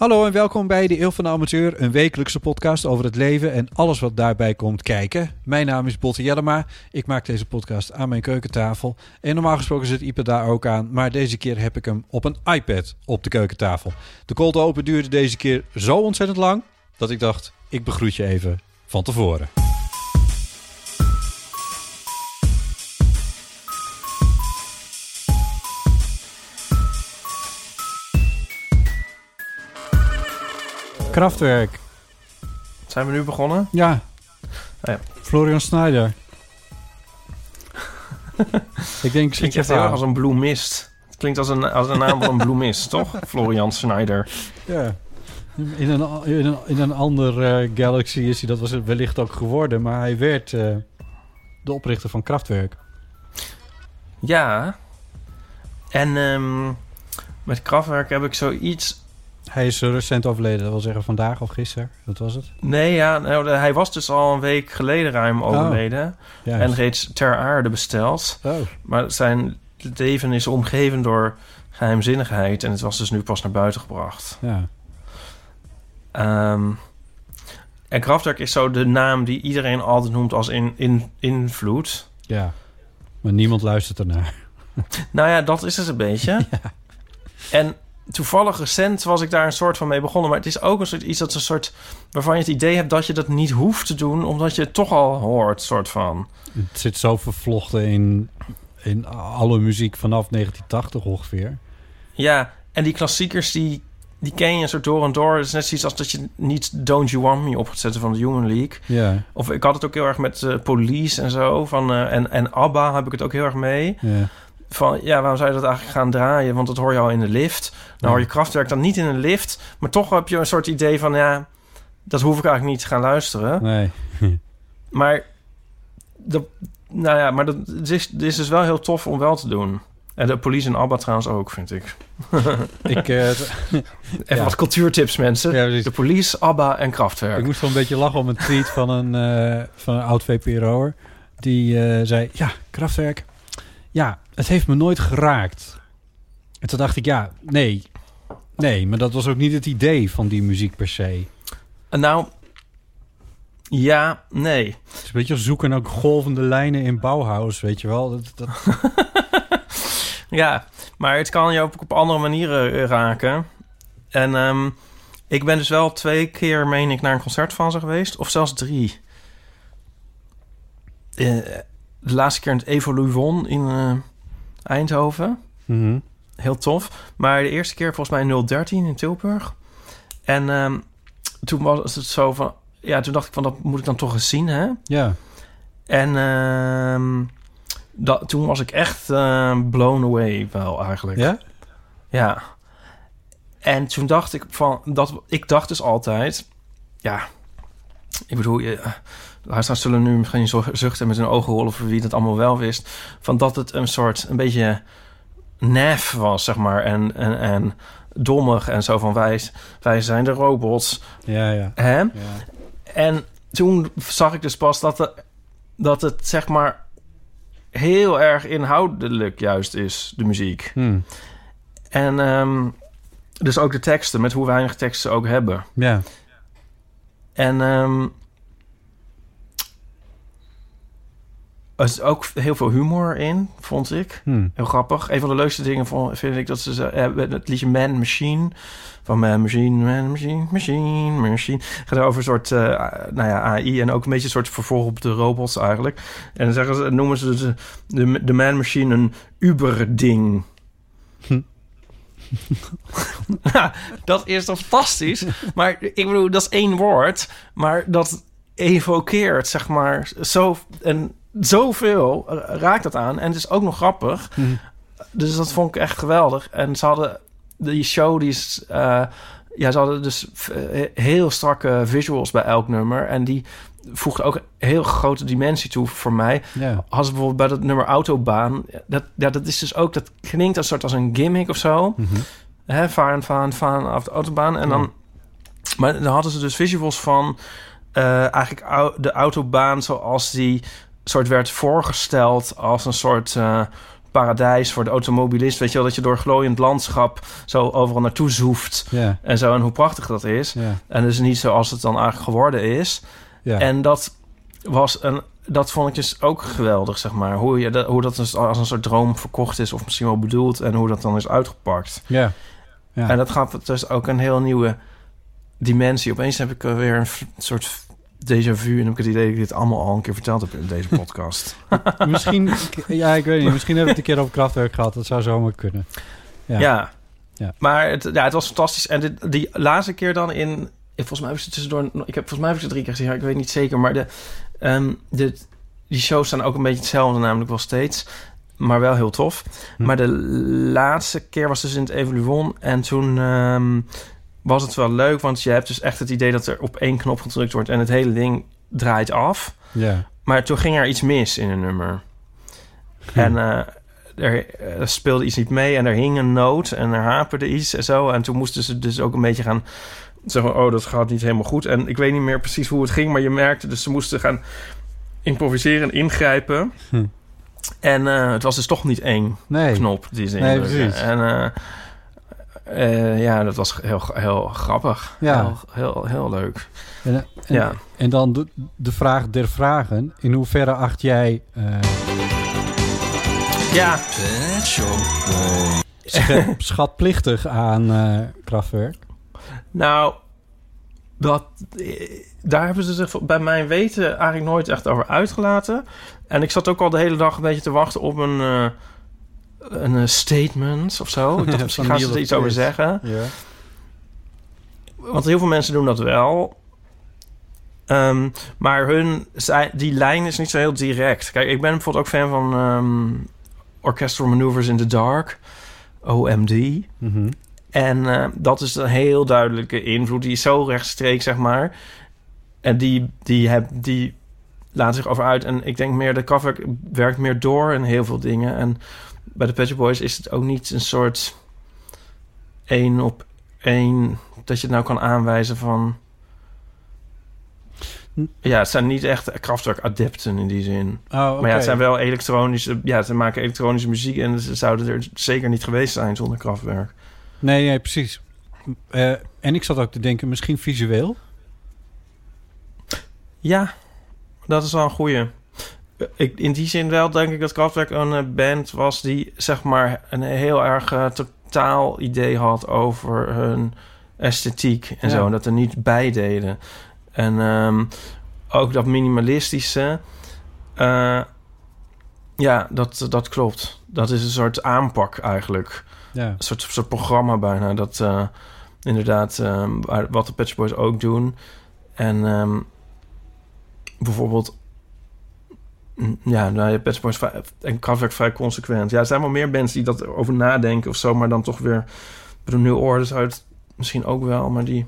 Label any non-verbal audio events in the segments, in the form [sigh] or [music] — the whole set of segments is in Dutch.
Hallo en welkom bij de Eeuw van de Amateur, een wekelijkse podcast over het leven en alles wat daarbij komt kijken. Mijn naam is Botte Jellema. Ik maak deze podcast aan mijn keukentafel. En normaal gesproken zit Ipe daar ook aan, maar deze keer heb ik hem op een iPad op de keukentafel. De cold open duurde deze keer zo ontzettend lang dat ik dacht, ik begroet je even van tevoren. Kraftwerk. Zijn we nu begonnen? Ja. ja. Florian Snyder. [laughs] ik denk, zit je heel erg als een bloemist. Het klinkt als een, als een naam van een bloemist, [laughs] toch? Florian Schneider. Ja. In een, in een, in een ander eh, galaxy is hij dat was het wellicht ook geworden, maar hij werd eh, de oprichter van Kraftwerk. Ja. En ehm, met Kraftwerk heb ik zoiets... Hij is recent overleden, dat wil zeggen vandaag of gisteren. Wat was het? Nee, ja, nou, hij was dus al een week geleden ruim overleden. Ja. En reeds ter aarde besteld. Oh. Maar zijn leven is omgeven door geheimzinnigheid. En het was dus nu pas naar buiten gebracht. Ja. Ehm, en Kraftwerk is zo de naam die iedereen altijd noemt als in, in, invloed. ja. Maar niemand luistert ernaar. Nou ja, dat is het een beetje. [laughs] En toevallig recent was ik daar een soort van mee begonnen. Maar het is ook een soort iets dat een soort waarvan je het idee hebt dat je dat niet hoeft te doen, omdat je het toch al hoort, soort van. Het zit zo vervlochten in, in alle muziek vanaf 1980 ongeveer. Ja, en die klassiekers die, die ken je een soort door en door. Het is net zoiets als dat je niet Don't You Want Me op gaat zetten van de Human League. Ja. Of ik had het ook heel erg met eh, Police en zo. Van, eh, en, en ABBA heb ik het ook heel erg mee. ja. Van ja, waarom zou je dat eigenlijk gaan draaien? Want dat hoor je al in de lift. Nou hoor je krachtwerk dan niet in een lift. Maar toch heb je een soort idee van ja, dat hoef ik eigenlijk niet te gaan luisteren. Nee. [laughs] Maar dat, nou ja, maar dat het is, het is dus wel heel tof om wel te doen. En de police en ABBA trouwens ook, vind ik. [laughs] ik, het- [laughs] Even Ja. wat cultuurtips, mensen. Ja, de police, ABBA en Kraftwerk. Ik moest wel een beetje lachen om een tweet van een, eh, van een oud VPRO'er. Die eh, zei, ja, Kraftwerk, ja, het heeft me nooit geraakt. En toen dacht ik, ja, nee, nee, maar dat was ook niet het idee van die muziek per se. Nou, ja, nee. Het is een beetje zoeken naar golvende lijnen in Bauhaus, weet je wel. Dat, dat, [laughs] Ja, maar het kan je ook op andere manieren eh, raken. En ehm, ik ben dus wel twee keer, meen ik, naar een concert van ze geweest. Of zelfs drie. Eh, de laatste keer in het Evoluon in eh, Eindhoven. Mhm. Heel tof. Maar de eerste keer volgens mij 013 in Tilburg. En ehm, toen was het zo van... Ja, toen dacht ik van, dat moet ik dan toch eens zien, hè? Ja, En ehm, dat, toen was ik echt eh, blown away wel eigenlijk. ja? Ja. En toen dacht ik van... Dat, ik dacht dus altijd... Ja, ik bedoel... Je, luisteraars zullen nu misschien zuchten met hun ogen rollen... voor wie dat allemaal wel wist. Van dat het een soort... Een beetje nef was, zeg maar. En, en, en dommig en zo van... Wij, wij zijn de robots. Ja, ja. Hè? ja. En toen zag ik dus pas dat, de, dat het zeg maar heel erg inhoudelijk juist is, de muziek. Hm. En ehm, dus ook de teksten, met hoe weinig teksten ze ook hebben. Ja, En ehm, er is ook heel veel humor in, vond ik. Hmm. Heel grappig. Een van de leukste dingen vond, vind ik dat ze ze- eh, het liedje Man Machine van Man Machine, Man Machine, Machine, Machine. Gaat over een soort, eh, nou ja, AI en ook een beetje een soort vervolg op de robots eigenlijk. En dan zeggen ze, noemen ze de, de, de Man Machine een Uber-ding. [laughs] Ja, dat is toch fantastisch? Maar ik bedoel, dat is één woord, maar dat evokeert, zeg maar, zo en zoveel raakt dat aan. En het is ook nog grappig. Mhm. Dus dat vond ik echt geweldig. En ze hadden die show, die is, eh, ja, ze hadden dus eh, heel strakke visuals bij elk nummer. En die voegde ook een heel grote dimensie toe voor mij. Ja. Als bijvoorbeeld bij dat nummer Autobaan, dat, ja, dat is dus ook, dat klinkt een soort als een gimmick of zo. Mhm. Hè, varen, varen, varen af de autobaan. En dan, maar dan hadden ze dus visuals van eh, eigenlijk de autobaan zoals die soort werd voorgesteld als een soort eh, paradijs voor de automobilist. Weet je wel, dat je door glooiend landschap zo overal naartoe zoeft en zo. En hoe prachtig dat is. Ja. En dus niet zoals het dan eigenlijk geworden is. Ja. En dat was een. Dat vond ik dus ook geweldig, zeg maar. Hoe, je dat, hoe dat dus als een soort droom verkocht is, of misschien wel bedoeld, en hoe dat dan is uitgepakt. ja. En dat gaf dus ook een heel nieuwe dimensie. Opeens heb ik weer een soort déjà vu. En heb ik het idee dat ik dit allemaal al een keer verteld heb in deze [laughs] podcast. misschien, ja, ik weet niet. Misschien heb ik het een keer over krachtwerk gehad. Dat zou zomaar kunnen. Ja. ja. Ja. Maar het, ja, het was fantastisch. En dit, die laatste keer dan in... Volgens mij heb ik ze tussendoor... Ik heb, volgens mij heb ik ze drie keer gezien. Ik weet niet zeker. Maar de, ehm, de, die shows staan ook een beetje hetzelfde. Namelijk wel steeds. Maar wel heel tof. Hm. Maar de laatste keer was dus in het Evoluon. En toen ehm, was het wel leuk. Want je hebt dus echt het idee dat er op één knop gedrukt wordt. En het hele ding draait af. Ja. Maar toen ging er iets mis in een nummer. En eh, er, eh, speelde iets niet mee en er hing een noot en er haperde iets en zo. En toen moesten ze dus ook een beetje gaan zeggen... oh, dat gaat niet helemaal goed. En ik weet niet meer precies hoe het ging, maar je merkte... dus ze moesten gaan improviseren en ingrijpen. Hm. En eh, het was dus toch niet één Nee. knop die ze Nee, precies. En eh, ja, dat was heel, heel grappig. Ja. Heel, heel, heel leuk. En, en, Ja. en dan de, de vraag der vragen. In hoeverre acht jij eh, Ja, sch- schatplichtig aan eh krachtwerk? Nou, dat, daar hebben ze zich bij mijn weten eigenlijk nooit echt over uitgelaten. En ik zat ook al de hele dag een beetje te wachten op een, een eh, statement of zo. [laughs] Ik dacht, misschien gaan ze er iets over zeggen. Ja. Want heel veel mensen doen dat wel. Ehm, maar hun, zij- die lijn is niet zo heel direct. Kijk, ik ben bijvoorbeeld ook fan van ehm, Orchestral Maneuvers in the Dark. OMD. Mhm. En eh, dat is een heel duidelijke invloed. Die is zo rechtstreeks, zeg maar. En die, die, heb, die laat zich over uit. En ik denk meer, de Kraftwerk werkt meer door in heel veel dingen. En bij de Pet Shop Boys is het ook niet een soort één op één... dat je het nou kan aanwijzen van... Hm. Ja, het zijn niet echt Kraftwerk-adepten in die zin. Oh. Maar ja, het zijn wel elektronische... Ja, ze maken elektronische muziek... en ze zouden er zeker niet geweest zijn zonder Kraftwerk. Nee, nee, precies. Eh, en ik zat ook te denken, misschien visueel. Ja, dat is wel een goeie. Ik, in die zin wel denk ik dat Kraftwerk een eh, band was... die zeg maar een heel erg eh, totaal idee had over hun esthetiek en Ja. zo. En dat er niet bij deden. En ehm, ook dat minimalistische... eh, ja, dat, dat klopt. Dat is een soort aanpak eigenlijk. Ja. Een soort, soort programma bijna. Dat eh, inderdaad, ehm, wat de Pet Shop Boys ook doen. En ehm, bijvoorbeeld... mm, Ja, nou, je Pet en Kraftwerk vrij consequent. Ja, er zijn wel meer bands die dat over nadenken of zo... maar dan toch weer... Bedoel, New Order zou het misschien ook wel, maar die...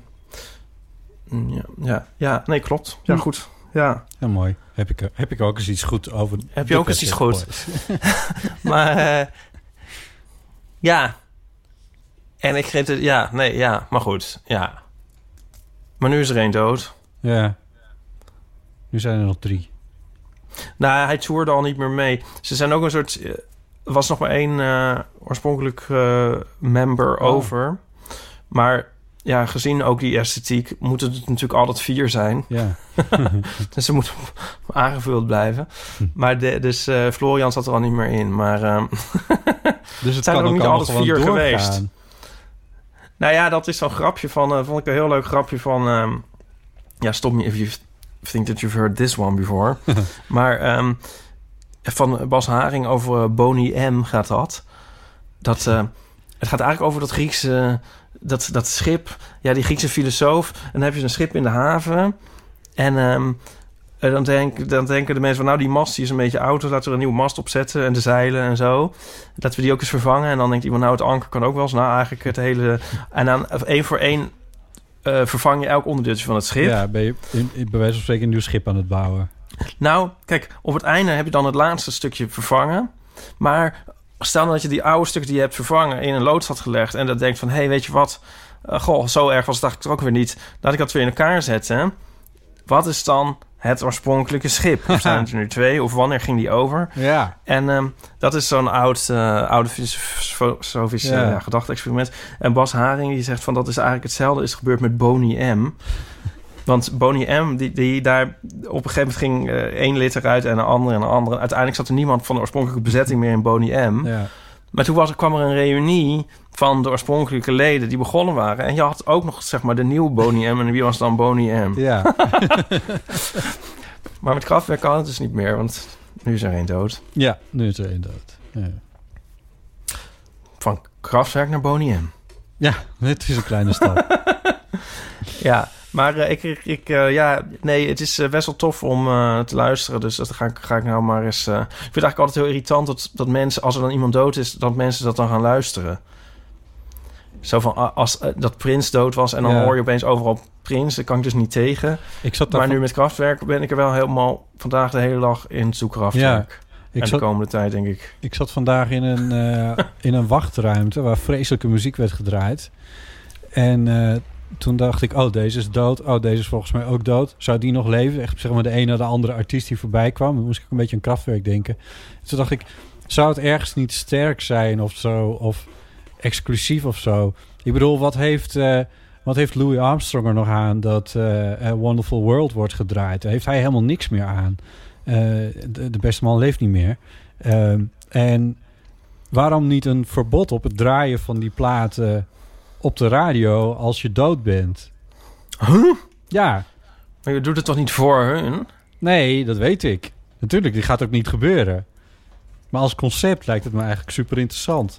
mm, Ja, ja, ja nee, klopt. Ja, Hm. goed. Ja. Ja, mooi. Heb ik, heb ik ook eens iets goed over. Heb je de ook eens iets goed? [laughs] [laughs] Maar eh, ja. En ik geef het... Ja, nee, ja. Maar goed, ja. Maar nu is er één dood. Ja. Nu zijn er nog drie. Nou, hij toerde al niet meer mee. Ze zijn ook een soort... eh, Er was nog maar één eh, oorspronkelijk eh, member Oh. over. Maar ja, gezien ook die esthetiek, moeten het natuurlijk altijd vier zijn. Ja. [laughs] Dus ze moeten [laughs] aangevuld blijven. Maar de, dus eh, Florian zat er al niet meer in. Maar [laughs] Dus het zijn kan er ook niet altijd vier doorgaan. geweest. nou ja, dat is zo'n grapje van... eh, vond ik een heel leuk grapje van... ehm, ja, stop me if you think that you've heard this one before. [laughs] maar ehm, van Bas Haring over eh, Boni M gaat dat. Dat... eh, het gaat eigenlijk over dat Griekse... Dat, dat schip, ja, die Griekse filosoof. En dan heb je een schip in de haven. En ehm, eh, dan, denk, dan denken de mensen van... nou, die mast die is een beetje oud... dus laten we er een nieuwe mast opzetten en de zeilen en zo. Dat we die ook eens vervangen. En dan denkt iemand, nou, het anker kan ook wel eens... nou, eigenlijk het hele... En dan één voor één eh, vervang je elk onderdeeltje van het schip. Ja, ben je in, in, bij wijze van spreken een nieuw schip aan het bouwen. Nou, kijk, op het einde heb je dan het laatste stukje vervangen. Maar stel nou dat je die oude stukken die je hebt vervangen... in een loods had gelegd... en dat denkt van, hé, hey, weet je wat... Eh, goh, zo erg was het eigenlijk ook weer niet. Laat ik dat weer in elkaar zetten. Wat is dan het oorspronkelijke schip? [laughs] Er zijn er nu twee, of wanneer ging die over? Ja. En ehm, dat is zo'n oud, eh, oude filosofisch Ja. eh, gedachte-experiment. En Bas Haring die zegt van dat is eigenlijk hetzelfde is gebeurd met Boney M. Want Boney M, die, die daar op een gegeven moment ging eh, één lid eruit en een andere en een andere. Uiteindelijk zat er niemand van de oorspronkelijke bezetting meer in Boney M. ja. Maar toen was, kwam er een reunie van de oorspronkelijke leden die begonnen waren. En je had ook nog zeg maar de nieuwe Boney M. En wie was dan Boney M? Ja. [laughs] Maar met krachtwerk kan het dus niet meer, want nu is er één dood. ja, nu is er één dood. Ja. Van krachtwerk naar Boney M. ja, het is een kleine stap. [laughs] Ja, maar eh, ik, ik, ik, eh, ja, nee, het is eh, best wel tof om te luisteren. Dus dat ga ik, ga ik nou maar eens. ik vind het eigenlijk altijd heel irritant dat, dat mensen, als er dan iemand dood is, dat mensen dat dan gaan luisteren. Zo van als dat Prins dood was en dan Ja. hoor je opeens overal Prins, daar kan ik dus niet tegen. Ik zat Maar van- nu met krachtwerk ben ik er wel helemaal vandaag de hele dag in zoek krachtwerk. ik en zat, de komende tijd, denk ik. ik zat vandaag in een, [laughs] in een wachtruimte waar vreselijke muziek werd gedraaid. En toen dacht ik, oh, deze is dood. Oh, deze is volgens mij ook dood. Zou die nog leven? Echt zeg maar de ene na de andere artiest die voorbij kwam. Dan moest ik een beetje aan krachtwerk denken. Toen dacht ik, zou het ergens niet sterk zijn of zo? Of exclusief of zo? Ik bedoel, wat heeft, eh, wat heeft Louis Armstrong er nog aan dat eh, Wonderful World wordt gedraaid? Heeft hij helemaal niks meer aan. Eh, de, de beste man leeft niet meer. Ehm, en waarom niet een verbod op het draaien van die platen op de radio als je dood bent? Huh? Ja, Maar je doet het toch niet voor hun? nee, dat weet ik. Natuurlijk, die gaat ook niet gebeuren. Maar als concept lijkt het me eigenlijk super interessant.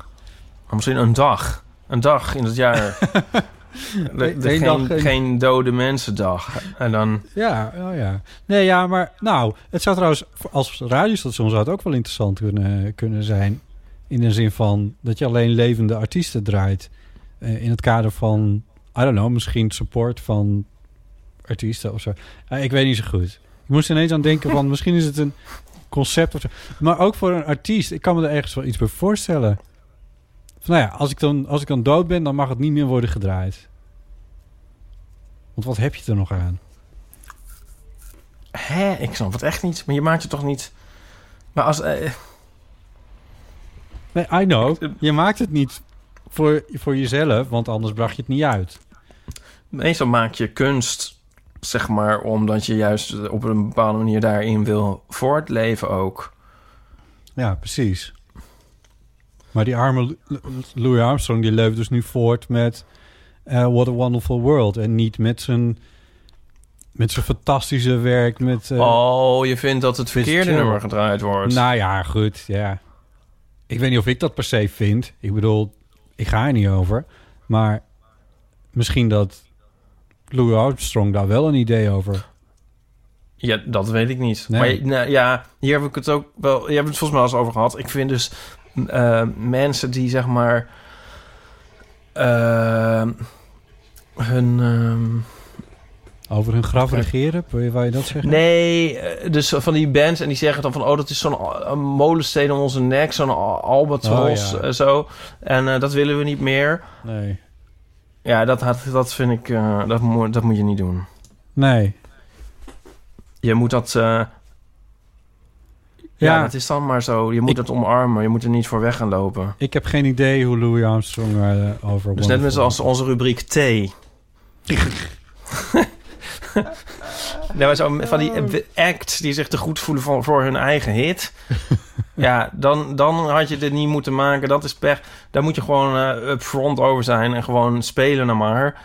Maar misschien een dag. Een dag in het jaar. [laughs] De, geen, dag in- geen dode mensendag. En dan... Ja, oh ja. Nee, ja, maar nou, het zou trouwens als radiostation zou het ook wel interessant kunnen, kunnen zijn. In de zin van dat je alleen levende artiesten draait. Eh, in het kader van, I don't know, misschien support van artiesten of zo. Eh, ik weet niet zo goed. Ik moest ineens aan denken van, [laughs] misschien is het een concept of zo. Maar ook voor een artiest, ik kan me er ergens wel iets bij voorstellen. Van, nou ja, als ik, dan, als ik dan dood ben, dan mag het niet meer worden gedraaid. Want wat heb je er nog aan? Hè? Ik snap het echt niet. Maar je maakt je toch niet... Maar als... eh, Nee, I know. Je maakt het niet voor, voor jezelf, want anders bracht je het niet uit. meestal maak je kunst, zeg maar... omdat je juist op een bepaalde manier daarin wil voortleven ook. Ja, precies. Maar die arme Louis Armstrong, die leeft dus nu voort met eh, What a Wonderful World. En niet met zijn, met zijn fantastische werk. Met, eh, oh, je vindt dat het verkeerde nummer gedraaid wordt. Nou ja, goed, ja. Ik weet niet of ik dat per se vind. Ik bedoel, ik ga er niet over. Maar misschien dat Louis Armstrong daar wel een idee over. Ja, dat weet ik niet. Nee. Maar nou, ja, hier heb ik het ook wel... Je hebt het volgens mij al eens over gehad. Ik vind dus eh, mensen die zeg maar... eh, hun... ehm, Over hun graf regeren, wil je, wou je dat zeggen? Nee, eh, dus van die bands en die zeggen dan van... oh, dat is zo'n een molensteen om onze nek, zo'n al- albatros Oh, ja. eh, zo. En eh, dat willen we niet meer. Nee. Ja, dat, had- dat vind ik... eh, dat, moet, dat moet je niet doen. Nee. Je moet dat... eh, ja, Ja. dat is dan maar zo. Je moet Ik- het omarmen. Je moet er niet voor weg gaan lopen. Ik heb geen idee hoe Louis Armstrong eh over... Dus net als onze rubriek thee. [laughs] Zo van die acts die zich te goed voelen voor, voor hun eigen hit. [laughs] ja, dan, dan had je dit niet moeten maken. Dat is pech. Daar moet je gewoon eh upfront over zijn en gewoon spelen naar maar.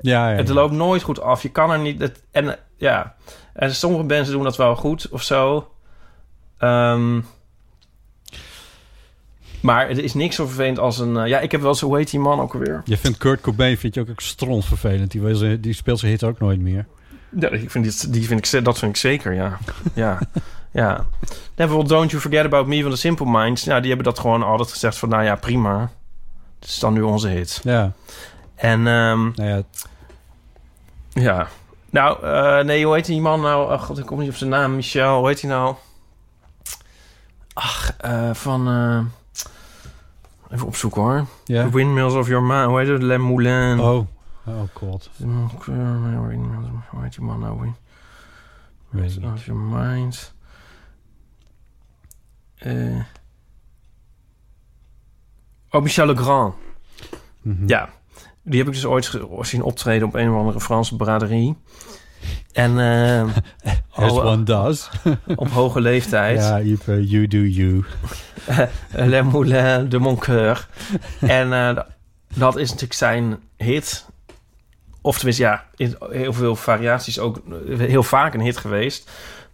Ja, ja, Het loopt nooit goed af. Je kan er niet... Het, en ja, en sommige mensen doen dat wel goed of zo. Ehm, maar het is niks zo vervelend als een... eh, ja, ik heb wel zo, hoe heet die man ook alweer? Je vindt Kurt Cobain vind je ook, ook stront vervelend. Die, was- die speelt zijn hit ook nooit meer. Ja, ik vind dit, die vind ik, dat vind ik zeker, ja. ja. ja. En bijvoorbeeld Don't You Forget About Me van de Simple Minds. Nou, die hebben dat gewoon altijd gezegd van... Nou ja, prima. Het is dan nu onze hit. Ja, En ehm, nou ja, ja. Nou, eh, nee, hoe heet die man nou? Oh god, ik kom niet op zijn naam. Michel, hoe heet hij nou? Ach, eh, van... eh, even opzoeken hoor. ja. The Windmills of Your Mind. Hoe heet het? Le Moulin. Oh, oh god. Hoe heet die man nou weer? Niet. Of your mind. Eh. Oh, Michel Legrand. Mhm. Ja. Die heb ik dus ooit zien optreden op een of andere Franse braderie. En eh, [laughs] As one does. [laughs] op hoge leeftijd. ja, Ipe, you do you. [laughs] Le Moulin de Mon Coeur. en d- dat is natuurlijk zijn hit. Of tenminste, ja, in heel veel variaties ook eh, heel vaak een hit geweest.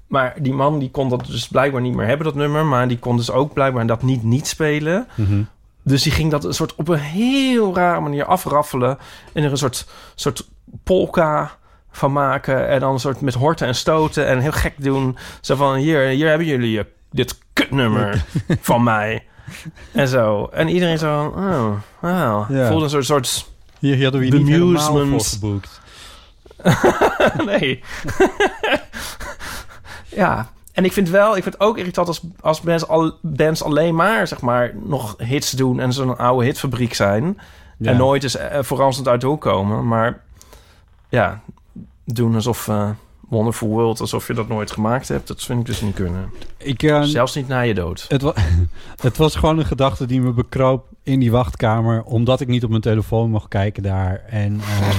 Maar die man die kon dat dus blijkbaar niet meer hebben, dat nummer. Maar die kon dus ook blijkbaar dat niet niet spelen. Mhm. Dus die ging dat een soort op een heel rare manier afraffelen. En er een soort, soort polka van maken. En dan een soort met horten en stoten. En heel gek doen. Zo van, hier, hier hebben jullie je, dit kutnummer [laughs] van mij. En zo. En iedereen zo oh, wow. Voelde een soort, soort Hier, hadden we niet helemaal voor geboekt. [laughs] nee. [laughs] ja. En ik vind wel, ik vind het ook irritant als, als bands, al, bands alleen maar, zeg maar, nog hits doen en zo'n oude hitfabriek zijn. Ja. En nooit eens eh, verrassend uit de hoek komen. Maar ja, doen alsof eh, Wonderful World, alsof je dat nooit gemaakt hebt. Dat vind ik dus niet kunnen. Ik, eh, Zelfs niet na je dood. het, wa- [laughs] het was gewoon een gedachte die me bekroop in die wachtkamer. Omdat ik niet op mijn telefoon mocht kijken daar. En, eh,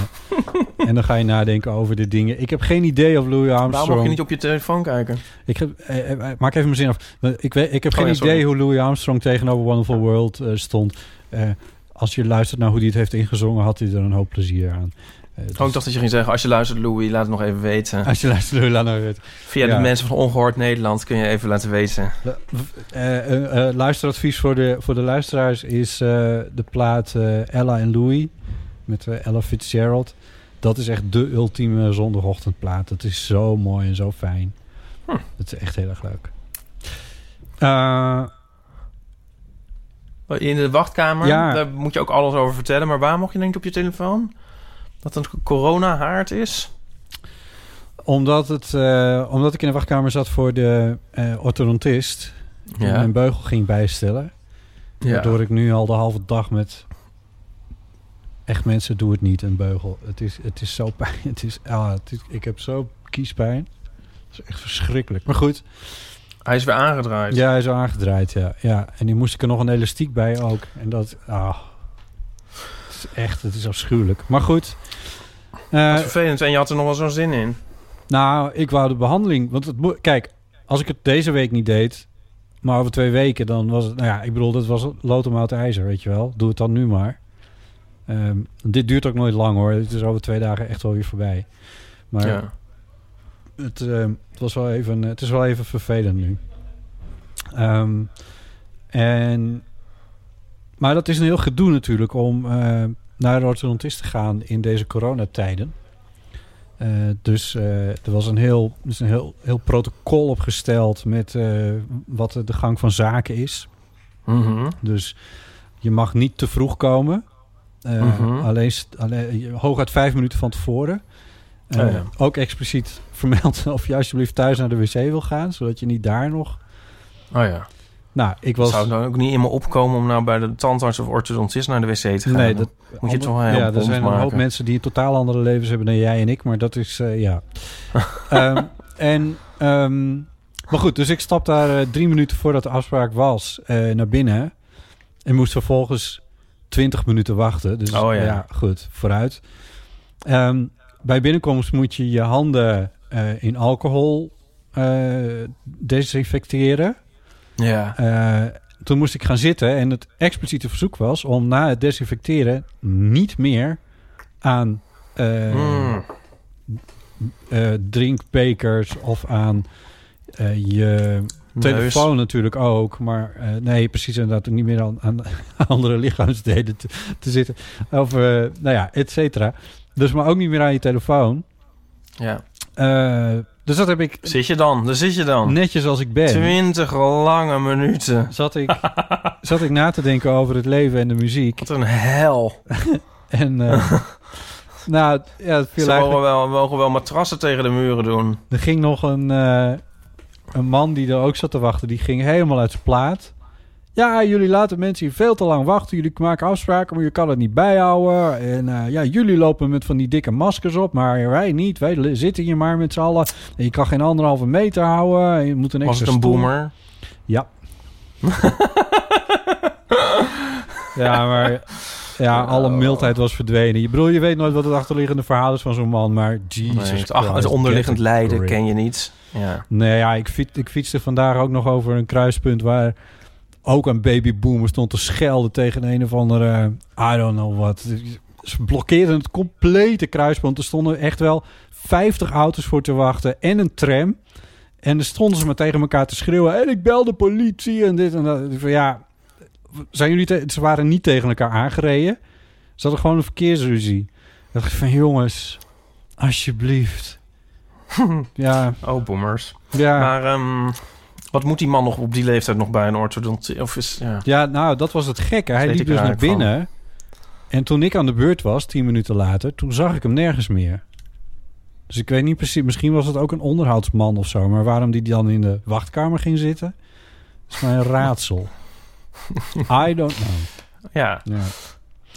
[laughs] en dan ga je nadenken over de dingen. Ik heb geen idee of Louis Armstrong... Waarom mag je niet op je telefoon kijken? Ik heb, eh, maak even mijn zin af. Ik, weet, ik heb Oh geen ja, idee hoe Louis Armstrong tegenover Wonderful World stond. Als je luistert naar hoe hij het heeft ingezongen, had hij er een hoop plezier aan. Eh, dus Oh, ik dacht dat je ging zeggen, als je luistert Louis, laat het nog even weten. Als je luistert, Louis, laat nou weten. Via ja. de mensen van Ongehoord Nederland kun je even laten weten. Eh, eh, luisteradvies voor de, voor de luisteraars is de plaat Ella en Louis met Ella Fitzgerald. Dat is echt de ultieme zondagochtendplaat. Het is zo mooi en zo fijn. Hm. Het is echt heel erg leuk. In de wachtkamer, Ja. daar moet je ook alles over vertellen. Maar waar mocht je niet op je telefoon? Dat een corona-haard is? Omdat, het, eh, omdat ik in de wachtkamer zat voor de eh orthodontist. Die mijn beugel ging bijstellen. ja. Waardoor ik nu al de halve dag met... Echt mensen, doe het niet, een beugel. Het is, het is zo pijn. [laughs] Het is, ah, het is, ik heb zo kiespijn. Het is echt verschrikkelijk. Maar goed, Hij is weer aangedraaid. ja, hij is aangedraaid, ja. ja. En die moest ik er nog een elastiek bij ook. En dat, ah... Is echt, het is afschuwelijk. Maar goed. Dat is vervelend. En je had er nog wel zo'n zin in. Nou, ik wou de behandeling. Want het moet. Kijk, als ik het deze week niet deed. Maar over twee weken, dan was het. Nou ja, ik bedoel, dat was lood om ijzer, weet je wel. Doe het dan nu maar. Ehm, dit duurt ook nooit lang hoor. Het is over twee dagen echt wel weer voorbij. Maar ja. het, ehm, het, was wel even, het is wel even vervelend nu. Ehm, en, maar dat is een heel gedoe natuurlijk om eh, naar de orthodontist te gaan in deze coronatijden. Eh, dus eh, er was een heel, dus een heel, heel protocol opgesteld met wat de gang van zaken is. Mhm. Dus je mag niet te vroeg komen. Mhm. alleen, hooguit vijf minuten van tevoren. Oh ja. Ook expliciet vermeld [laughs] of je alsjeblieft thuis naar de wc wil gaan, zodat je niet daar nog. Oh ja. Nou, ik Was... Zou het dan ook niet in me opkomen om nou bij de tandarts of orthodontist naar de wc te gaan? nee, dat moet je het wel heel Ja, er zijn een hoop maken. mensen die een totaal andere levens hebben dan jij en ik, maar dat is eh, ja. [laughs] Ehm, en ehm, maar goed, dus ik stap daar eh, drie minuten voordat de afspraak was eh, naar binnen en moest vervolgens twintig minuten wachten. Dus Oh ja. ja, goed, vooruit. Ehm, bij binnenkomst moet je je handen in alcohol desinfecteren. Ja. Eh, toen moest ik gaan zitten en het expliciete verzoek was om na het desinfecteren niet meer aan Mm. eh, drinkbekers of aan je telefoon natuurlijk ook. Maar nee, precies inderdaad niet meer aan, aan [laughs] andere lichaamsdelen te, te zitten. Of, nou ja, et cetera. Dus maar ook niet meer aan je telefoon. Ja. Dus dat heb ik Zit je dan? Daar zit je dan. netjes als ik ben. Twintig lange minuten. Zat ik, [laughs] zat ik na te denken over het leven en de muziek. Wat een hel. [laughs] En eh, [laughs] nou, ja, het viel Ze mogen wel, mogen wel matrassen tegen de muren doen. Er ging nog een, eh, een man die er ook zat te wachten. Die ging helemaal uit zijn plaat. Ja, jullie laten mensen hier veel te lang wachten. Jullie maken afspraken, maar je kan het niet bijhouden. En eh, ja, jullie lopen met van die dikke maskers op, maar wij niet. Wij zitten hier maar met z'n allen. En je kan geen anderhalve meter houden. En je moet een Was extra het een boomer? Ja. [laughs] ja, maar ja, alle mildheid was verdwenen. Je bedoel, je weet nooit wat het achterliggende verhaal is van zo'n man, maar Jesus Nee, het, ach, het onderliggend lijden ken je niet. Ja. Nee, ja, ik, fiets, ik fietste vandaag ook nog over een kruispunt waar ook een babyboomer stond te schelden tegen een of andere, I don't know what. Ze blokkeerden het complete kruispunt. Er stonden echt wel 50 auto's voor te wachten en een tram. En dan stonden ze maar tegen elkaar te schreeuwen. En ik bel de politie en dit en dat. Ik van, ja, zijn jullie te- ze waren niet tegen elkaar aangereden. Ze hadden gewoon een verkeersruzie. Ik dacht van, jongens, alsjeblieft. [laughs] ja, Oh, boomers. ja. Maar ehm, wat moet die man nog op die leeftijd nog bij een orthodontie? Of is, ja. Ja, nou, dat was het gekke. Hij liep dus naar van. binnen. En toen ik aan de beurt was, tien minuten later, toen zag ik hem nergens meer. Dus ik weet niet precies, misschien was het ook een onderhoudsman of zo. Maar waarom die dan in de wachtkamer ging zitten, is mij een raadsel. [laughs] I don't know. ja. Ja.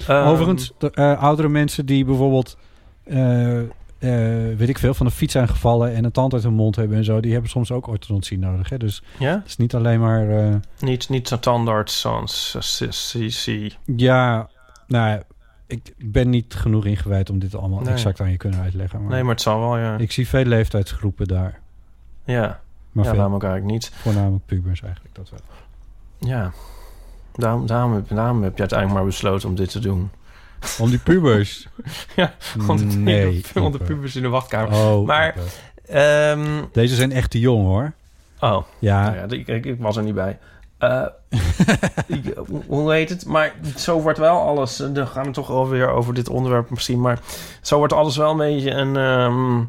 Ehm, Overigens, de, eh, oudere mensen die bijvoorbeeld, eh, eh, weet ik veel, van de fiets zijn gevallen en een tand uit hun mond hebben en zo, die hebben soms ook orthodontie nodig. Hè? Dus Ja? het is niet alleen maar... eh, Niet, niet zo tandarts CC. Ja, nou, ik ben niet genoeg ingewijd om dit allemaal Nee. exact aan je kunnen uitleggen. Maar Nee, maar het zal wel, ja. ik zie veel leeftijdsgroepen daar. Ja, Maar ja veel, waarom ook eigenlijk niet. voornamelijk pubers eigenlijk. Dat wel. Ja. Daarom, daarom, daarom heb je uiteindelijk maar besloten om dit te doen. Om die pubers? [laughs] Ja, nee. want de pubers in de wachtkamer. Oh, Maar-. Ehm, Deze zijn echt te jong hoor. oh, Ja, nou ja, ik, ik, ik was er niet bij. Eh, [laughs] ik- hoe heet het? Maar zo wordt wel alles... eh, Dan gaan we toch alweer over dit onderwerp misschien. Maar zo wordt alles wel een beetje een ehm,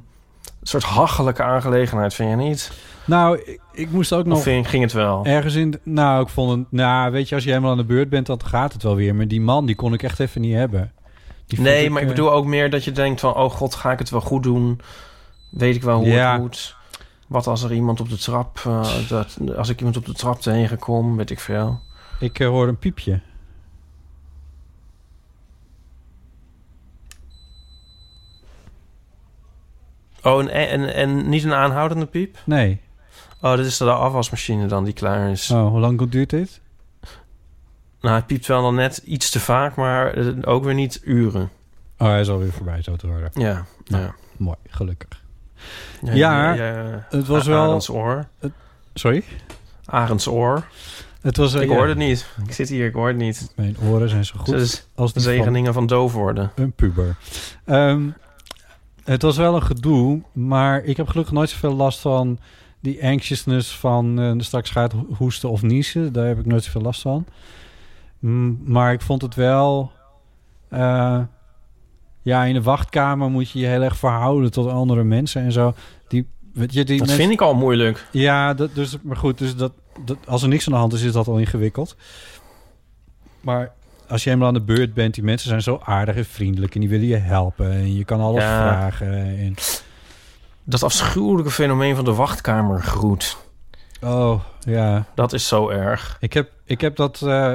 soort hachelijke aangelegenheid, vind je niet? Nou, ik, ik moest ook Of nog vind, ging het wel? ergens in... Nou, ik vond het... Nou, weet je, als je helemaal aan de beurt bent, dan gaat het wel weer. Maar die man, die kon ik echt even niet hebben. Die Nee, maar ik eh, bedoel ook meer dat je denkt van... oh god, ga ik het wel goed doen? Weet ik wel hoe Ja. het moet? Wat als er iemand op de trap... eh, dat, als ik iemand op de trap tegenkom, weet ik veel. Ik eh, hoor een piepje. Oh, en, en, en niet een aanhoudende piep? Nee. Oh, dat is de afwasmachine dan die klaar is. Oh, hoe lang duurt dit? Nou, hij piept wel dan net iets te vaak, maar eh, ook weer niet uren. Oh, hij is alweer voorbij, zo te horen. Ja, ja. Ja. Mooi, gelukkig. Ja, Ja, ja, het was wel- Arendsoor. Sorry? Arendsoor. Het was, Ik hoorde het niet. Ik zit hier, ik hoor het niet. Mijn oren zijn zo goed Dus als van zegeningen van doof worden. een puber. Ehm, het was wel een gedoe, maar ik heb gelukkig nooit zoveel last van die anxiousness van eh, straks gaat ho- hoesten of niezen. Daar heb ik nooit zoveel last van. Mm, maar ik vond het wel... eh, ja, in de wachtkamer moet je je heel erg verhouden tot andere mensen en zo. Die, weet je, die Dat mensen- vind ik al moeilijk. Ja, dat, dus, maar goed, dus dat, dat, als er niks aan de hand is, is dat al ingewikkeld. Maar als je helemaal aan de beurt bent, die mensen zijn zo aardig en vriendelijk en die willen je helpen en je kan alles Ja. vragen. En, Dat afschuwelijke fenomeen van de wachtkamergroet. oh, ja. Dat is zo erg. Ik heb, ik heb dat, eh,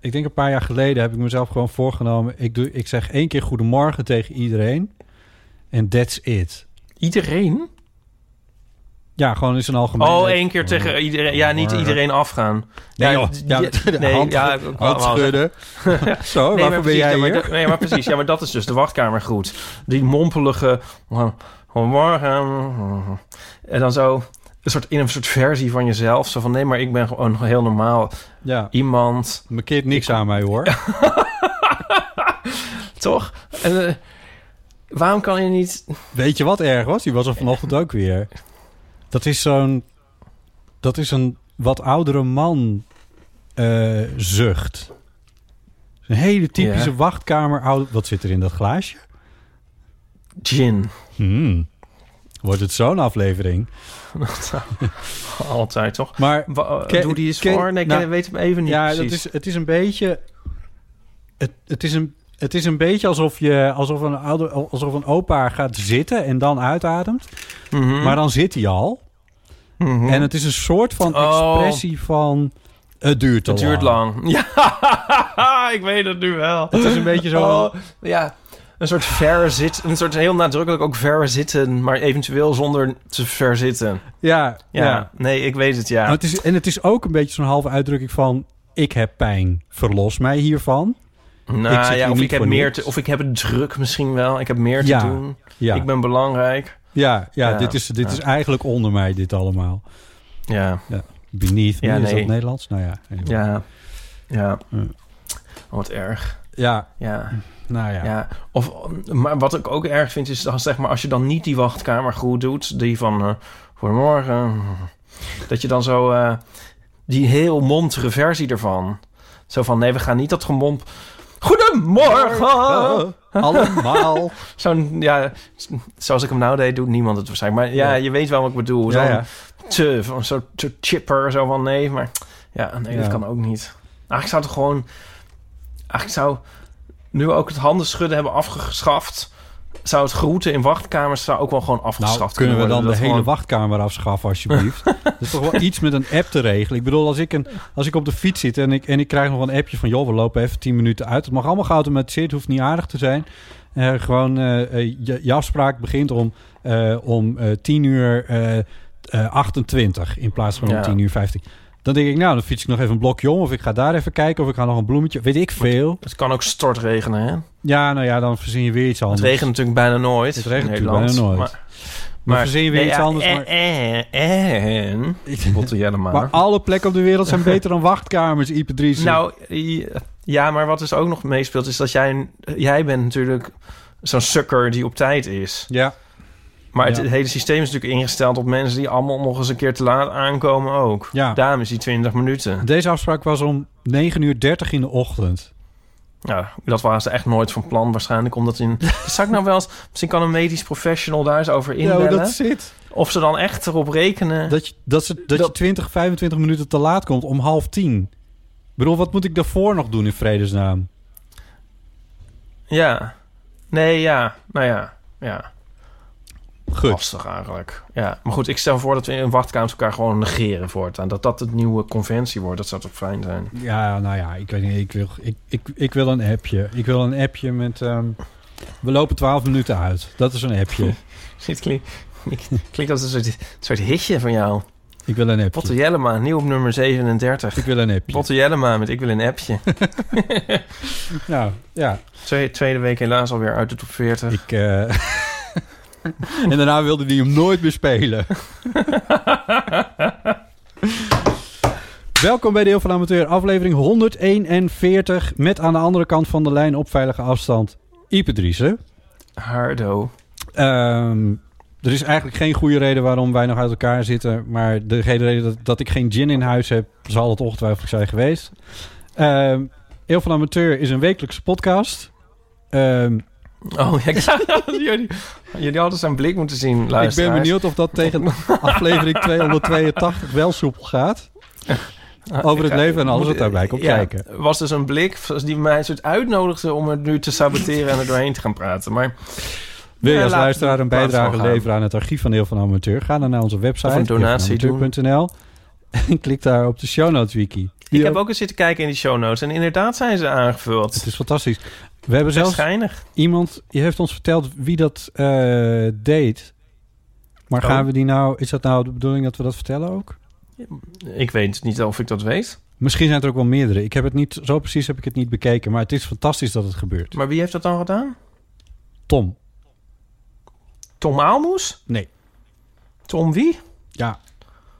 ik denk een paar jaar geleden heb ik mezelf gewoon voorgenomen. Ik, doe, ik zeg één keer goedemorgen tegen iedereen en that's it. Iedereen? Ja, gewoon in zijn algemeen. Oh, één keer tegen iedereen. Ja, niet iedereen afgaan. Nee, ja. Ja, nee, hand- ja, hand schudden. [laughs] Zo, Nee, waarvoor ben precies, jij maar hier? nee, maar precies. Ja, maar dat is dus de wachtkamer goed. Die mompelige... Morgen... En dan zo... Een soort, in een soort versie van jezelf. Zo van, nee, maar ik ben gewoon heel normaal Ja, iemand. markeert niks aan mij hoor. [laughs] Toch? En, eh, waarom kan je niet... Weet je wat erg was? Die was er vanochtend ook weer. Dat is zo'n... Dat is een wat oudere man eh, zucht. Een hele typische Ja. wachtkamer. Oude, wat zit er in dat glaasje? Gin. Hmm. Wordt het zo'n aflevering? [laughs] Altijd, toch? Maar Wa- eh, Ken- doe die eens ken- voor. Nee, ik nou, weet hem even niet ja, dat precies. is, het is een beetje... Het, het, is een, het is een beetje alsof, je, alsof, een ouder, alsof een opa gaat zitten en dan uitademt. Mhm. Maar dan zit hij al. Mhm. En het is een soort van Oh. expressie van... Het duurt te Het duurt lang. [laughs] Ja, ik weet het nu wel. Het is een beetje zo... Oh, ja, een soort ver zitten. Een soort heel nadrukkelijk ook ver zitten, maar eventueel zonder te ver zitten. Ja, Ja, ja. nee, ik weet het, ja. Maar het is, en het is ook een beetje zo'n halve uitdrukking van... Ik heb pijn, verlos mij hiervan. nou ja, of ik, heb meer te, of ik heb het druk misschien wel. Ik heb meer Ja, te doen. Ja, Ik ben belangrijk. ja, ja, Ja, dit, is, dit is eigenlijk onder mij, dit allemaal. Ja, Beneath me, Ja, is dat Nederlands? Nou ja. anyway. ja, ja. Ja. Oh, wat erg. Ja, Ja. Nou ja. Ja, of, maar wat ik ook erg vind is, als, zeg maar, als je dan niet die wachtkamer goed doet, die van eh goedemorgen, dat je dan zo eh, die heel montere versie ervan, zo van nee, we gaan niet dat gemomp. Goedemorgen! Allemaal. [laughs] Zo'n, ja, zoals ik hem nou deed, doet niemand het waarschijnlijk. Maar ja, Ja. je weet wel wat ik bedoel. Ja, Zo'n ja. te, van zo, zo chipper, zo van nee, maar ja, nee, dat kan ook niet. Eigenlijk zou het gewoon, eigenlijk zou nu we ook het handen schudden hebben afgeschaft, zou het groeten in wachtkamers zou ook wel gewoon afgeschaft Nou, kunnen we dan de hele gewoon- wachtkamer afschaffen, alsjeblieft? [laughs] Dat is toch wel iets met een app te regelen. Ik bedoel, als ik, een, als ik op de fiets zit en ik, en ik krijg nog een appje van... joh, we lopen even 10 minuten uit. Het mag allemaal geautomatiseerd, het hoeft niet aardig te zijn. Eh, gewoon, eh, eh, je, je afspraak begint om, om eh 10 uur eh, eh, 28 in plaats van om Ja. 10 uur 15. Dan denk ik, nou, dan fiets ik nog even een blokje om... of ik ga daar even kijken of ik ga nog een bloemetje... weet ik veel. Het kan ook stortregenen, hè? Ja, nou ja, dan verzin je weer iets Het anders. regent natuurlijk bijna nooit. Het regent natuurlijk bijna nooit. Maar, verzin je weer nee, iets ja, anders, En, maar- en, en Jellema. Maar alle plekken op de wereld zijn beter dan wachtkamers, Ipe. Nou, ja, maar wat dus ook nog meespeelt... is dat jij, jij bent natuurlijk zo'n sukker die op tijd is. Ja, Maar het, Ja. hele systeem is natuurlijk ingesteld op mensen... die allemaal nog eens een keer te laat aankomen ook. Ja. Daarom is die 20 minuten. deze afspraak was om 9 uur 30 in de ochtend. Ja, dat waren ze echt nooit van plan waarschijnlijk. Omdat in... [laughs] Zou ik nou wel eens... Misschien kan een medisch professional daar eens over Ja, inbellen. dat zit. Of ze dan echt erop rekenen... Dat je, dat, ze, dat, je Dat- 20, 25 minuten te laat komt om half tien. Ik bedoel, wat moet ik daarvoor nog doen in vredesnaam? Ja. Nee, ja. Nou ja. Ja. Goed. Lastig eigenlijk. Ja. Maar goed, ik stel voor dat we in wachtkamers elkaar gewoon negeren voortaan. Dat dat het nieuwe conventie wordt. Dat zou toch fijn zijn. Ja, nou ja, ik weet niet. Ik wil, ik, ik, ik wil een appje. Ik wil een appje met... ehm, we lopen 12 minuten uit. Dat is een appje. [laughs] Dit klinkt, klinkt als een soort, soort hitje van jou. Ik wil een appje. Botte Jellema, nieuw op nummer 37. Ik wil een appje. Botte Jellema met Ik wil een appje. [laughs] Nou, ja. Twee, tweede week helaas alweer uit de top 40. Ik... eh, [laughs] [laughs] en daarna wilde hij hem nooit meer spelen. [laughs] Welkom bij Deel van Amateur, aflevering 141... met aan de andere kant van de lijn op veilige afstand Ipe Driessen. Hardo. Ehm, er is eigenlijk geen goede reden waarom wij nog uit elkaar zitten... maar de hele reden dat, dat ik geen gin in huis heb... zal het ongetwijfeld zijn geweest. Ehm Deel van Amateur is een wekelijkse podcast... Ehm, Oh, ja, [laughs] jullie, jullie hadden zijn blik moeten zien, ik ben benieuwd of dat tegen [laughs] aflevering 282 wel soepel gaat. Ah, Over het leven en alles wat daarbij komt ja, kijken. was dus een blik die mij een soort uitnodigde om het nu te saboteren en er doorheen te gaan praten. Maar Wil je als luisteraar een bijdrage leveren aan het archief van Deel van Amateur? Ga dan naar onze website, [laughs] en klik daar op de show notes wiki. ik heb ook eens zitten kijken in die show notes en inderdaad zijn ze aangevuld. Het is fantastisch. We hebben zelfs schijnig. iemand, die heeft ons verteld wie dat eh, deed. Maar Oh. gaan we die nou... Is dat nou de bedoeling dat we dat vertellen ook? Ik weet niet of ik dat weet. Misschien zijn er ook wel meerdere. Ik heb het niet... Zo precies heb ik het niet bekeken. Maar het is fantastisch dat het gebeurt. Maar wie heeft dat dan gedaan? Tom. Tom Aalmoes? Nee. Tom wie? Ja.